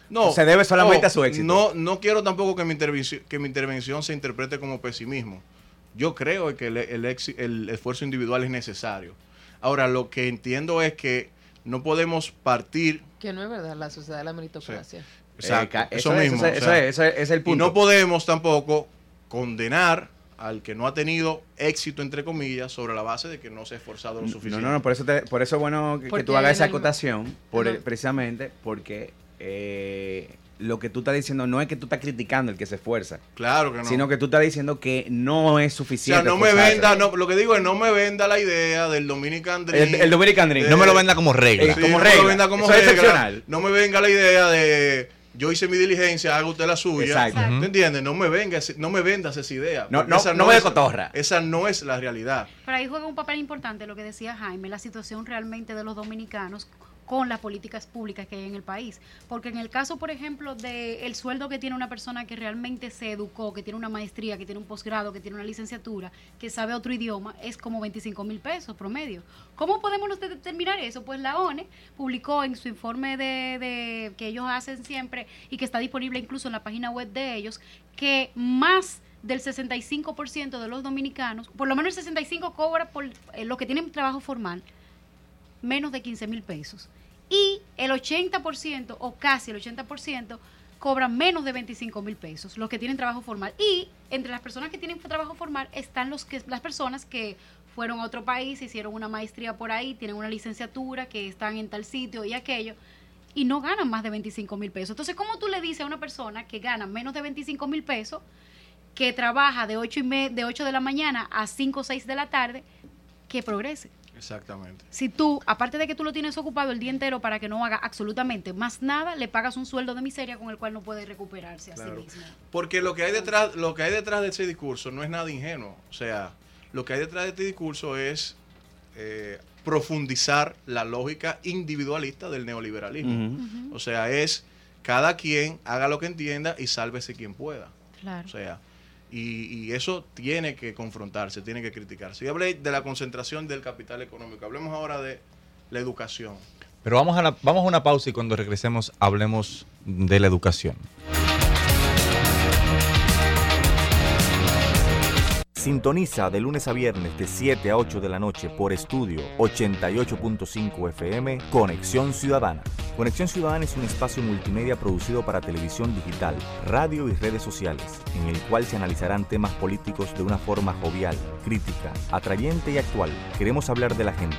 Speaker 5: no,
Speaker 2: se debe solamente
Speaker 5: no,
Speaker 2: a su éxito.
Speaker 5: No, no quiero tampoco que mi, intervención, que mi intervención se interprete como pesimismo. Yo creo que el, el esfuerzo individual es necesario. Ahora, lo que entiendo es que no podemos partir
Speaker 3: Que no es verdad la sociedad de la meritocracia.
Speaker 5: Exacto,
Speaker 2: Eh,
Speaker 5: eso,
Speaker 2: es,
Speaker 5: mismo.
Speaker 2: Eso, es,
Speaker 5: o sea,
Speaker 2: eso es- ese es el
Speaker 5: y
Speaker 2: punto.
Speaker 5: no podemos tampoco condenar al que no ha tenido éxito, entre comillas, sobre la base de que no se ha esforzado lo
Speaker 2: No,
Speaker 5: suficiente.
Speaker 2: no, no, por eso, te- por eso es bueno que, tú hagas esa acotación, por
Speaker 3: Ajá.
Speaker 2: el- precisamente porque eh, lo que tú estás diciendo no es que tú estás criticando el que se esfuerza,
Speaker 5: Claro que no.
Speaker 2: sino que tú estás diciendo que no es
Speaker 5: o
Speaker 2: suficiente.
Speaker 5: sea, no me venda, no, lo que digo es no me venda la idea del Dominican Dream.
Speaker 2: El, el Dominican Dream.
Speaker 1: No me lo venda como regla.
Speaker 2: eh,
Speaker 5: Sí,
Speaker 2: como
Speaker 5: no me lo venda como
Speaker 2: Eso es
Speaker 5: regla.
Speaker 2: excepcional.
Speaker 5: No me venga la idea de yo hice mi diligencia, haga usted la suya.
Speaker 2: Exacto.
Speaker 5: ¿Tú entiendes? No me venga, no me vendas esa idea.
Speaker 2: No, no,
Speaker 5: esa
Speaker 2: no me de
Speaker 5: es-
Speaker 2: cotorra.
Speaker 5: Esa no es la realidad.
Speaker 4: Pero ahí juega un papel importante lo que decía Jaime, la situación realmente de los dominicanos con las políticas públicas que hay en el país. Porque en el caso, por ejemplo, del sueldo que tiene una persona que realmente se educó, que tiene una maestría, que tiene un posgrado, que tiene una licenciatura, que sabe otro idioma, es como 25 mil pesos promedio. ¿Cómo podemos determinar eso? Pues la ONE publicó en su informe de, de- que ellos hacen siempre y que está disponible incluso en la página web de ellos, que más del 65% de los dominicanos, por lo menos el 65% cobra por eh, los que tienen trabajo formal, menos de 15 mil pesos. Y el 80% o casi el 80% cobran menos de 25 mil pesos, los que tienen trabajo formal. Y entre las personas que tienen trabajo formal están los que, las personas que fueron a otro país, hicieron una maestría por ahí, tienen una licenciatura, que están en tal sitio y aquello, y no ganan más de 25 mil pesos. Entonces, ¿cómo tú le dices a una persona que gana menos de 25 mil pesos, que trabaja de 8, y me- de 8 de la mañana a 5 o 6 de la tarde, que progrese?
Speaker 5: Exactamente.
Speaker 4: Si tú, aparte de que tú lo tienes ocupado el día entero para que no haga absolutamente más nada, le pagas un sueldo de miseria con el cual no puede recuperarse a
Speaker 5: Claro.
Speaker 4: sí mismo.
Speaker 5: Porque lo que hay detrás, lo que hay detrás de ese discurso no es nada ingenuo. O sea, lo que hay detrás de este discurso es eh, profundizar la lógica individualista del neoliberalismo. O sea, es cada quien haga lo que entienda y sálvese quien pueda.
Speaker 4: Claro.
Speaker 5: O sea, y, y eso tiene que confrontarse, tiene que criticarse. Yo hablé de la concentración del capital económico. Hablemos ahora de la educación.
Speaker 1: Pero vamos a, la- vamos a una pausa y cuando regresemos hablemos de la educación. Sintoniza de lunes a viernes de 7 a 8 de la noche por estudio 88.5 FM Conexión Ciudadana. Conexión Ciudadana es un espacio multimedia producido para televisión digital, radio y redes sociales, en el cual se analizarán temas políticos de una forma jovial, crítica, atrayente y actual. Queremos hablar de la gente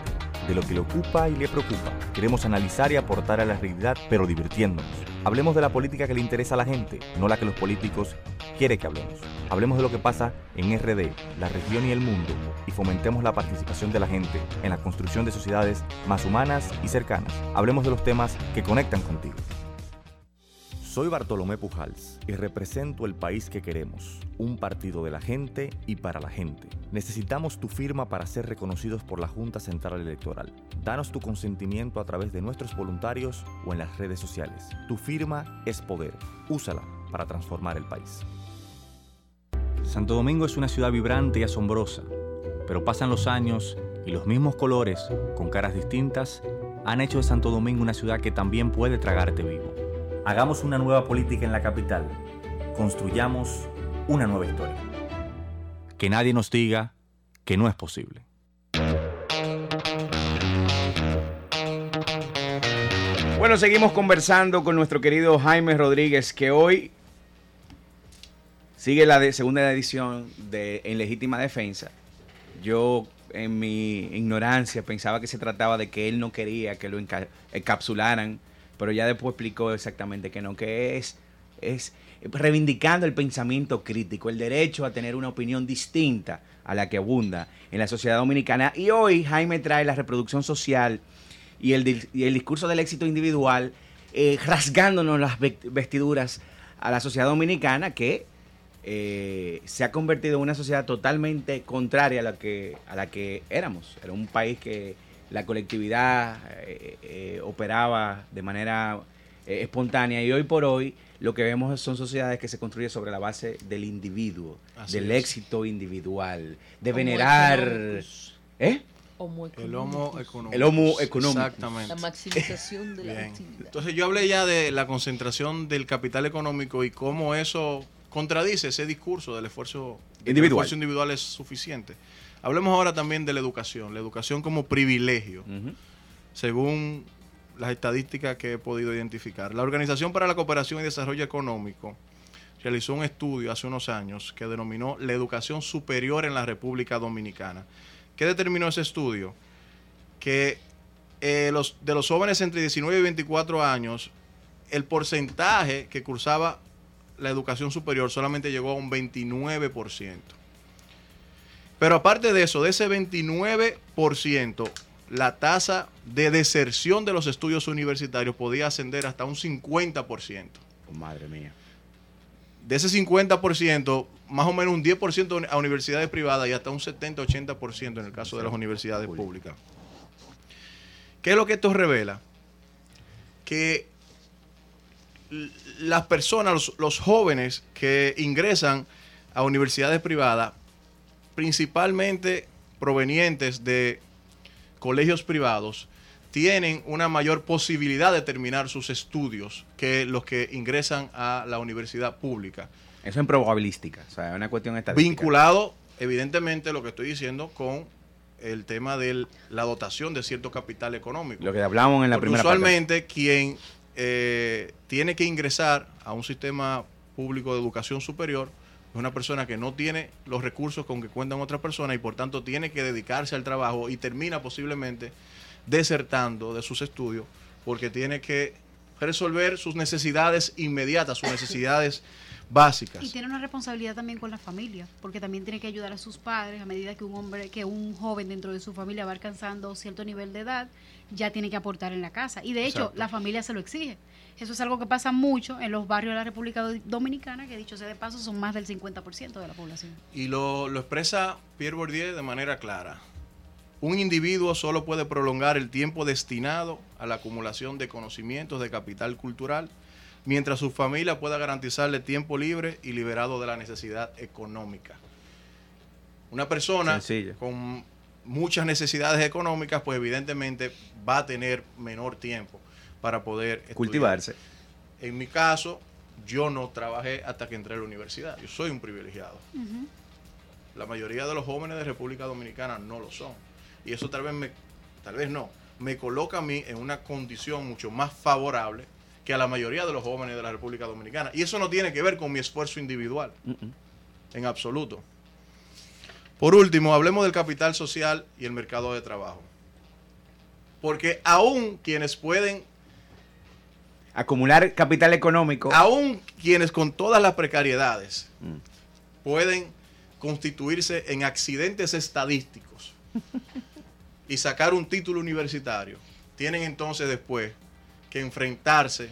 Speaker 1: de lo que le ocupa y le preocupa. Queremos analizar y aportar a la realidad, pero divirtiéndonos. Hablemos de la política que le interesa a la gente, no la que los políticos quieren que hablemos. Hablemos de lo que pasa en RD, la región y el mundo, y fomentemos la participación de la gente en la construcción de sociedades más humanas y cercanas. Hablemos de los temas que conectan contigo. Soy Bartolomé Pujals y represento el país que queremos, un partido de la gente y para la gente. Necesitamos tu firma para ser reconocidos por la Junta Central Electoral. Danos tu consentimiento a través de nuestros voluntarios o en las redes sociales. Tu firma es poder. Úsala para transformar el país. Santo Domingo es una ciudad vibrante y asombrosa, pero pasan los años y los mismos colores, con caras distintas, han hecho de Santo Domingo una ciudad que también puede tragarte vivo. Hagamos una nueva política en la capital. Construyamos una nueva historia. Que nadie nos diga que no es posible.
Speaker 2: Bueno, seguimos conversando con nuestro querido Jaime Rodríguez, que hoy sigue la de- segunda edición de En Legítima Defensa. Yo, en mi ignorancia, pensaba que se trataba de que él no quería que lo enca- encapsularan, pero ya después explicó exactamente que no, que es, es reivindicando el pensamiento crítico, el derecho a tener una opinión distinta a la que abunda en la sociedad dominicana. Y hoy Jaime trae la reproducción social y el, y el discurso del éxito individual, eh, rasgándonos las ve- vestiduras a la sociedad dominicana que eh, se ha convertido en una sociedad totalmente contraria a la que, a la que éramos. Era un país que la colectividad eh, eh, operaba de manera eh, espontánea y hoy por hoy lo que vemos son sociedades que se construyen sobre la base del individuo,
Speaker 5: Así
Speaker 2: del
Speaker 5: es.
Speaker 2: éxito individual, de
Speaker 3: Homo
Speaker 2: venerar...
Speaker 3: economicus.
Speaker 2: ¿Eh?
Speaker 3: Homo
Speaker 5: El homo económico.
Speaker 2: El homo económico.
Speaker 5: Exactamente.
Speaker 3: La maximización de la actividad.
Speaker 5: Entonces yo hablé ya de la concentración del capital económico y cómo eso contradice ese discurso del esfuerzo que el
Speaker 2: Individual.
Speaker 5: esfuerzo individual es suficiente. Hablemos ahora también de la educación, la educación como privilegio, según las estadísticas que he podido identificar. La Organización para la Cooperación y Desarrollo Económico realizó un estudio hace unos años que denominó la educación superior en la República Dominicana. ¿Qué determinó ese estudio? Que eh, los, de los jóvenes entre 19 y 24 años, el porcentaje que cursaba la educación superior solamente llegó a un 29%. Pero aparte de eso, de ese 29%, la tasa de deserción de los estudios universitarios podía ascender hasta un 50%.
Speaker 2: Oh, madre mía.
Speaker 5: De ese 50%, más o menos un 10% a universidades privadas y hasta un 70-80% en el caso de las universidades públicas. ¿Qué es lo que esto revela? Que las personas, los, los jóvenes que ingresan a universidades privadas, principalmente provenientes de colegios privados, tienen una mayor posibilidad de terminar sus estudios que los que ingresan a la universidad pública.
Speaker 2: Eso en probabilística, o sea, es una cuestión estadística.
Speaker 5: Vinculado, evidentemente, lo que estoy diciendo con el tema de la dotación de cierto capital económico.
Speaker 2: Lo que hablábamos en la
Speaker 5: Porque
Speaker 2: primera parte.
Speaker 5: usualmente quien eh, tiene que ingresar a un sistema público de educación superior una persona que no tiene los recursos con que cuentan otras personas y por tanto tiene que dedicarse al trabajo y termina posiblemente desertando de sus estudios porque tiene que resolver sus necesidades inmediatas, sus necesidades [laughs] básicas.
Speaker 4: Y tiene una responsabilidad también con la familia, porque también tiene que ayudar a sus padres a medida que un hombre, que un joven dentro de su familia va alcanzando cierto nivel de edad, ya tiene que aportar en la casa. Y de hecho,
Speaker 5: Exacto.
Speaker 4: la familia se lo exige. Eso es algo que pasa mucho en los barrios de la República Do- Dominicana, que dicho sea de paso, son más del 50% de la población.
Speaker 5: Y lo, lo expresa Pierre Bourdieu de manera clara. Un individuo solo puede prolongar el tiempo destinado a la acumulación de conocimientos de capital cultural, mientras su familia pueda garantizarle tiempo libre y liberado de la necesidad económica. Una persona
Speaker 2: Sencillo.
Speaker 5: con muchas necesidades económicas, pues evidentemente va a tener menor tiempo para poder estudiar.
Speaker 2: Cultivarse.
Speaker 5: En mi caso, yo no trabajé hasta que entré a la universidad. Yo soy un privilegiado. La mayoría de los jóvenes de República Dominicana no lo son. Y eso tal vez me, tal vez no, me coloca a mí en una condición mucho más favorable que a la mayoría de los jóvenes de la República Dominicana. Y eso no tiene que ver con mi esfuerzo individual, en absoluto. Por último, hablemos del capital social y el mercado de trabajo. Porque aún quienes pueden
Speaker 2: Acumular capital económico.
Speaker 5: Aún quienes con todas las precariedades
Speaker 2: Mm.
Speaker 5: pueden constituirse en accidentes estadísticos y sacar un título universitario, tienen entonces después que enfrentarse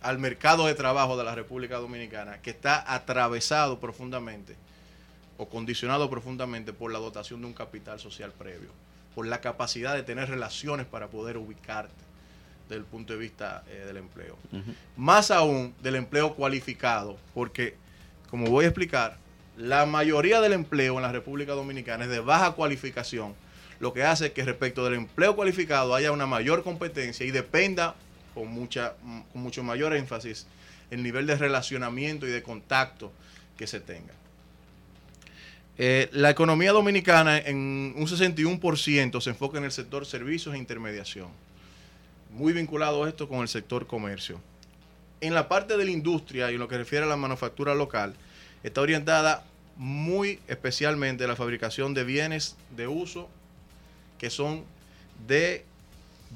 Speaker 5: al mercado de trabajo de la República Dominicana, que está atravesado profundamente o condicionado profundamente por la dotación de un capital social previo, por la capacidad de tener relaciones para poder ubicarte desde el punto de vista eh, del empleo. Más aún del empleo cualificado, porque, como voy a explicar, la mayoría del empleo en la República Dominicana es de baja cualificación, lo que hace que respecto del empleo cualificado haya una mayor competencia y dependa con, mucha, con mucho mayor énfasis el nivel de relacionamiento y de contacto que se tenga. Eh, la economía dominicana en un 61% se enfoca en el sector servicios e intermediación. Muy vinculado esto con el sector comercio. En la parte de la industria y en lo que refiere a la manufactura local, está orientada muy especialmente a la fabricación de bienes de uso que son de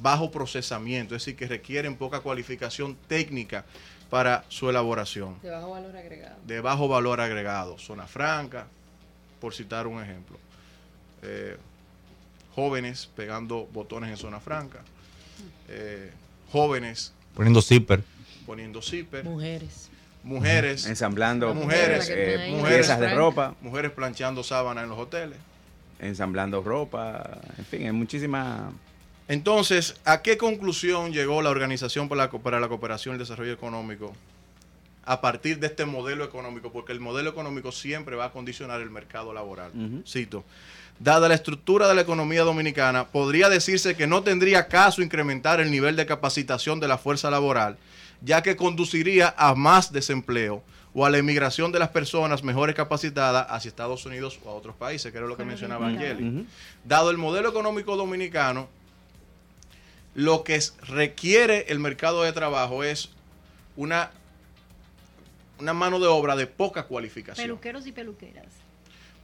Speaker 5: bajo procesamiento, es decir, que requieren poca cualificación técnica para su elaboración
Speaker 3: De bajo valor agregado.
Speaker 5: de bajo valor agregado, zona franca, por citar un ejemplo. Eh, jóvenes pegando botones en zona franca, eh, jóvenes
Speaker 1: Poniendo zipper.
Speaker 5: poniendo zipper,
Speaker 3: Mujeres.
Speaker 5: mujeres,
Speaker 2: Ensamblando
Speaker 5: Mujeres,
Speaker 2: eh,
Speaker 3: eh,
Speaker 5: mujeres,
Speaker 2: piezas de ropa,
Speaker 5: mujeres planchando sábana en los hoteles.
Speaker 2: ensamblando ropa, en fin, hay muchísima...
Speaker 5: Entonces, ¿a qué conclusión llegó la Organización para la, Co- para la Cooperación y el Desarrollo Económico a partir de este modelo económico? Porque el modelo económico siempre va a condicionar el mercado laboral. Cito. Dada la estructura de la economía dominicana, podría decirse que no tendría caso incrementar el nivel de capacitación de la fuerza laboral, ya que conduciría a más desempleo o a la emigración de las personas mejores capacitadas hacia Estados Unidos o a otros países, que era lo que mencionaba. Angeli. Dado el modelo económico dominicano, lo que requiere el mercado de trabajo es una, una mano de obra de poca cualificación.
Speaker 4: Peluqueros y peluqueras.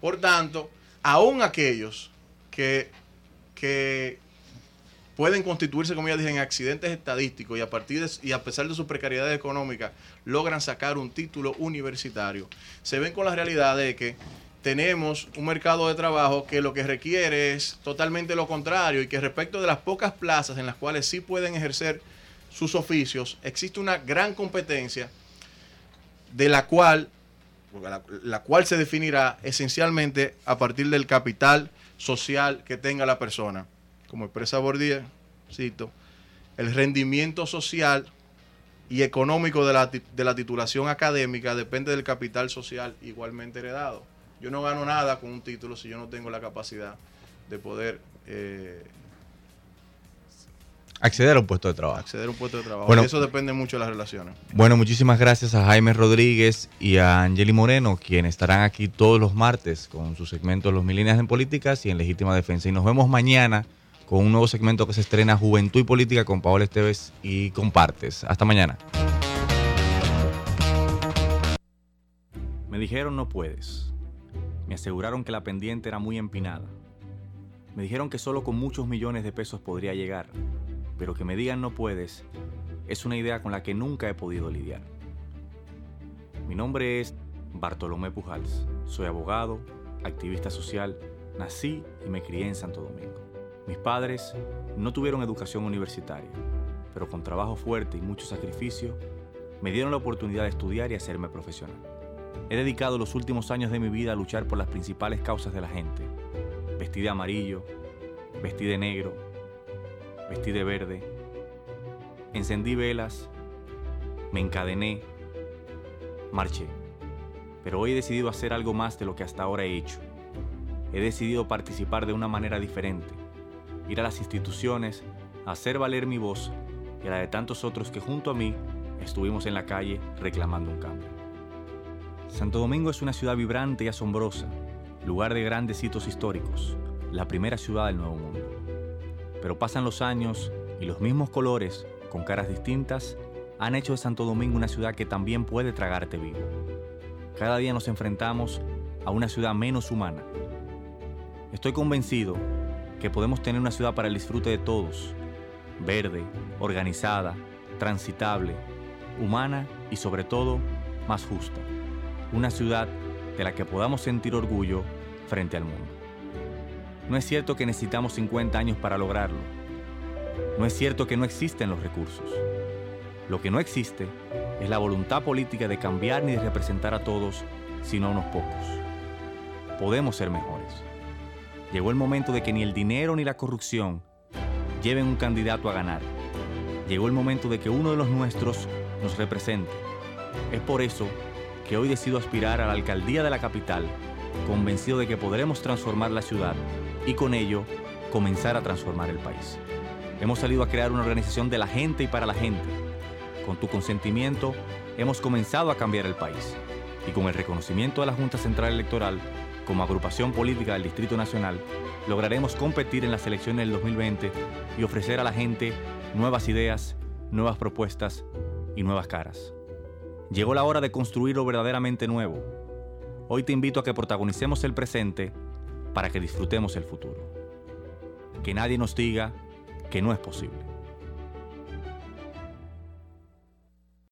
Speaker 5: Por tanto, aún aquellos que, que pueden constituirse, como ya dije, en accidentes estadísticos y a partir y a pesar de su precariedad económica logran sacar un título universitario, se ven con la realidad de que tenemos un mercado de trabajo que lo que requiere es totalmente lo contrario y que respecto de las pocas plazas en las cuales sí pueden ejercer sus oficios, existe una gran competencia de la cual la, cual se definirá esencialmente a partir del capital social que tenga la persona. Como expresa Bordier, cito, el rendimiento social y económico de la, de la titulación académica depende del capital social igualmente heredado. Yo no gano nada con un título si yo no tengo la capacidad de poder eh,
Speaker 1: Acceder a un puesto de trabajo.
Speaker 5: acceder a un puesto de trabajo.
Speaker 1: Bueno.
Speaker 5: y eso depende mucho de las relaciones.
Speaker 1: Bueno, muchísimas gracias a Jaime Rodríguez y a Angeli Moreno, quienes estarán aquí todos los martes con su segmento Los Milenias en Políticas y en Legítima Defensa. Y nos vemos mañana con un nuevo segmento que se estrena Juventud y Política con Paola Esteves y Compartes. Hasta mañana. Me dijeron no puedes. Me aseguraron que la pendiente era muy empinada. Me dijeron que solo con muchos millones de pesos podría llegar, pero que me digan no puedes es una idea con la que nunca he podido lidiar. Mi nombre es Bartolomé Pujals. Soy abogado, activista social, nací y me crié en Santo Domingo. Mis padres no tuvieron educación universitaria, pero con trabajo fuerte y mucho sacrificio, me dieron la oportunidad de estudiar y hacerme profesional. He dedicado los últimos años de mi vida a luchar por las principales causas de la gente. Vestí de amarillo, vestí de negro, vestí de verde, encendí velas, me encadené, marché. Pero hoy he decidido hacer algo más de lo que hasta ahora he hecho. He decidido participar de una manera diferente, ir a las instituciones, hacer valer mi voz y la de tantos otros que junto a mí estuvimos en la calle reclamando un cambio. Santo Domingo es una ciudad vibrante y asombrosa, lugar de grandes hitos históricos, la primera ciudad del Nuevo Mundo. Pero pasan los años y los mismos colores, con caras distintas, han hecho de Santo Domingo una ciudad que también puede tragarte vivo. Cada día nos enfrentamos a una ciudad menos humana. Estoy convencido que podemos tener una ciudad para el disfrute de todos, verde, organizada, transitable, humana y sobre todo más justa. Una ciudad de la que podamos sentir orgullo frente al mundo. No es cierto que necesitamos 50 años para lograrlo. No es cierto que no existen los recursos. Lo que no existe es la voluntad política de cambiar ni de representar a todos, sino a unos pocos. Podemos ser mejores. Llegó el momento de que ni el dinero ni la corrupción lleven un candidato a ganar. Llegó el momento de que uno de los nuestros nos represente. Es por eso que hoy decido aspirar a la alcaldía de la capital, convencido de que podremos transformar la ciudad y con ello comenzar a transformar el país. Hemos salido a crear una organización de la gente y para la gente. Con tu consentimiento, hemos comenzado a cambiar el país. Y con el reconocimiento de la Junta Central Electoral como agrupación política del Distrito Nacional, lograremos competir en las elecciones del 2020 y ofrecer a la gente nuevas ideas, nuevas propuestas y nuevas caras. Llegó la hora de construir lo verdaderamente nuevo. Hoy te invito a que protagonicemos el presente para que disfrutemos el futuro. Que nadie nos diga que no es posible.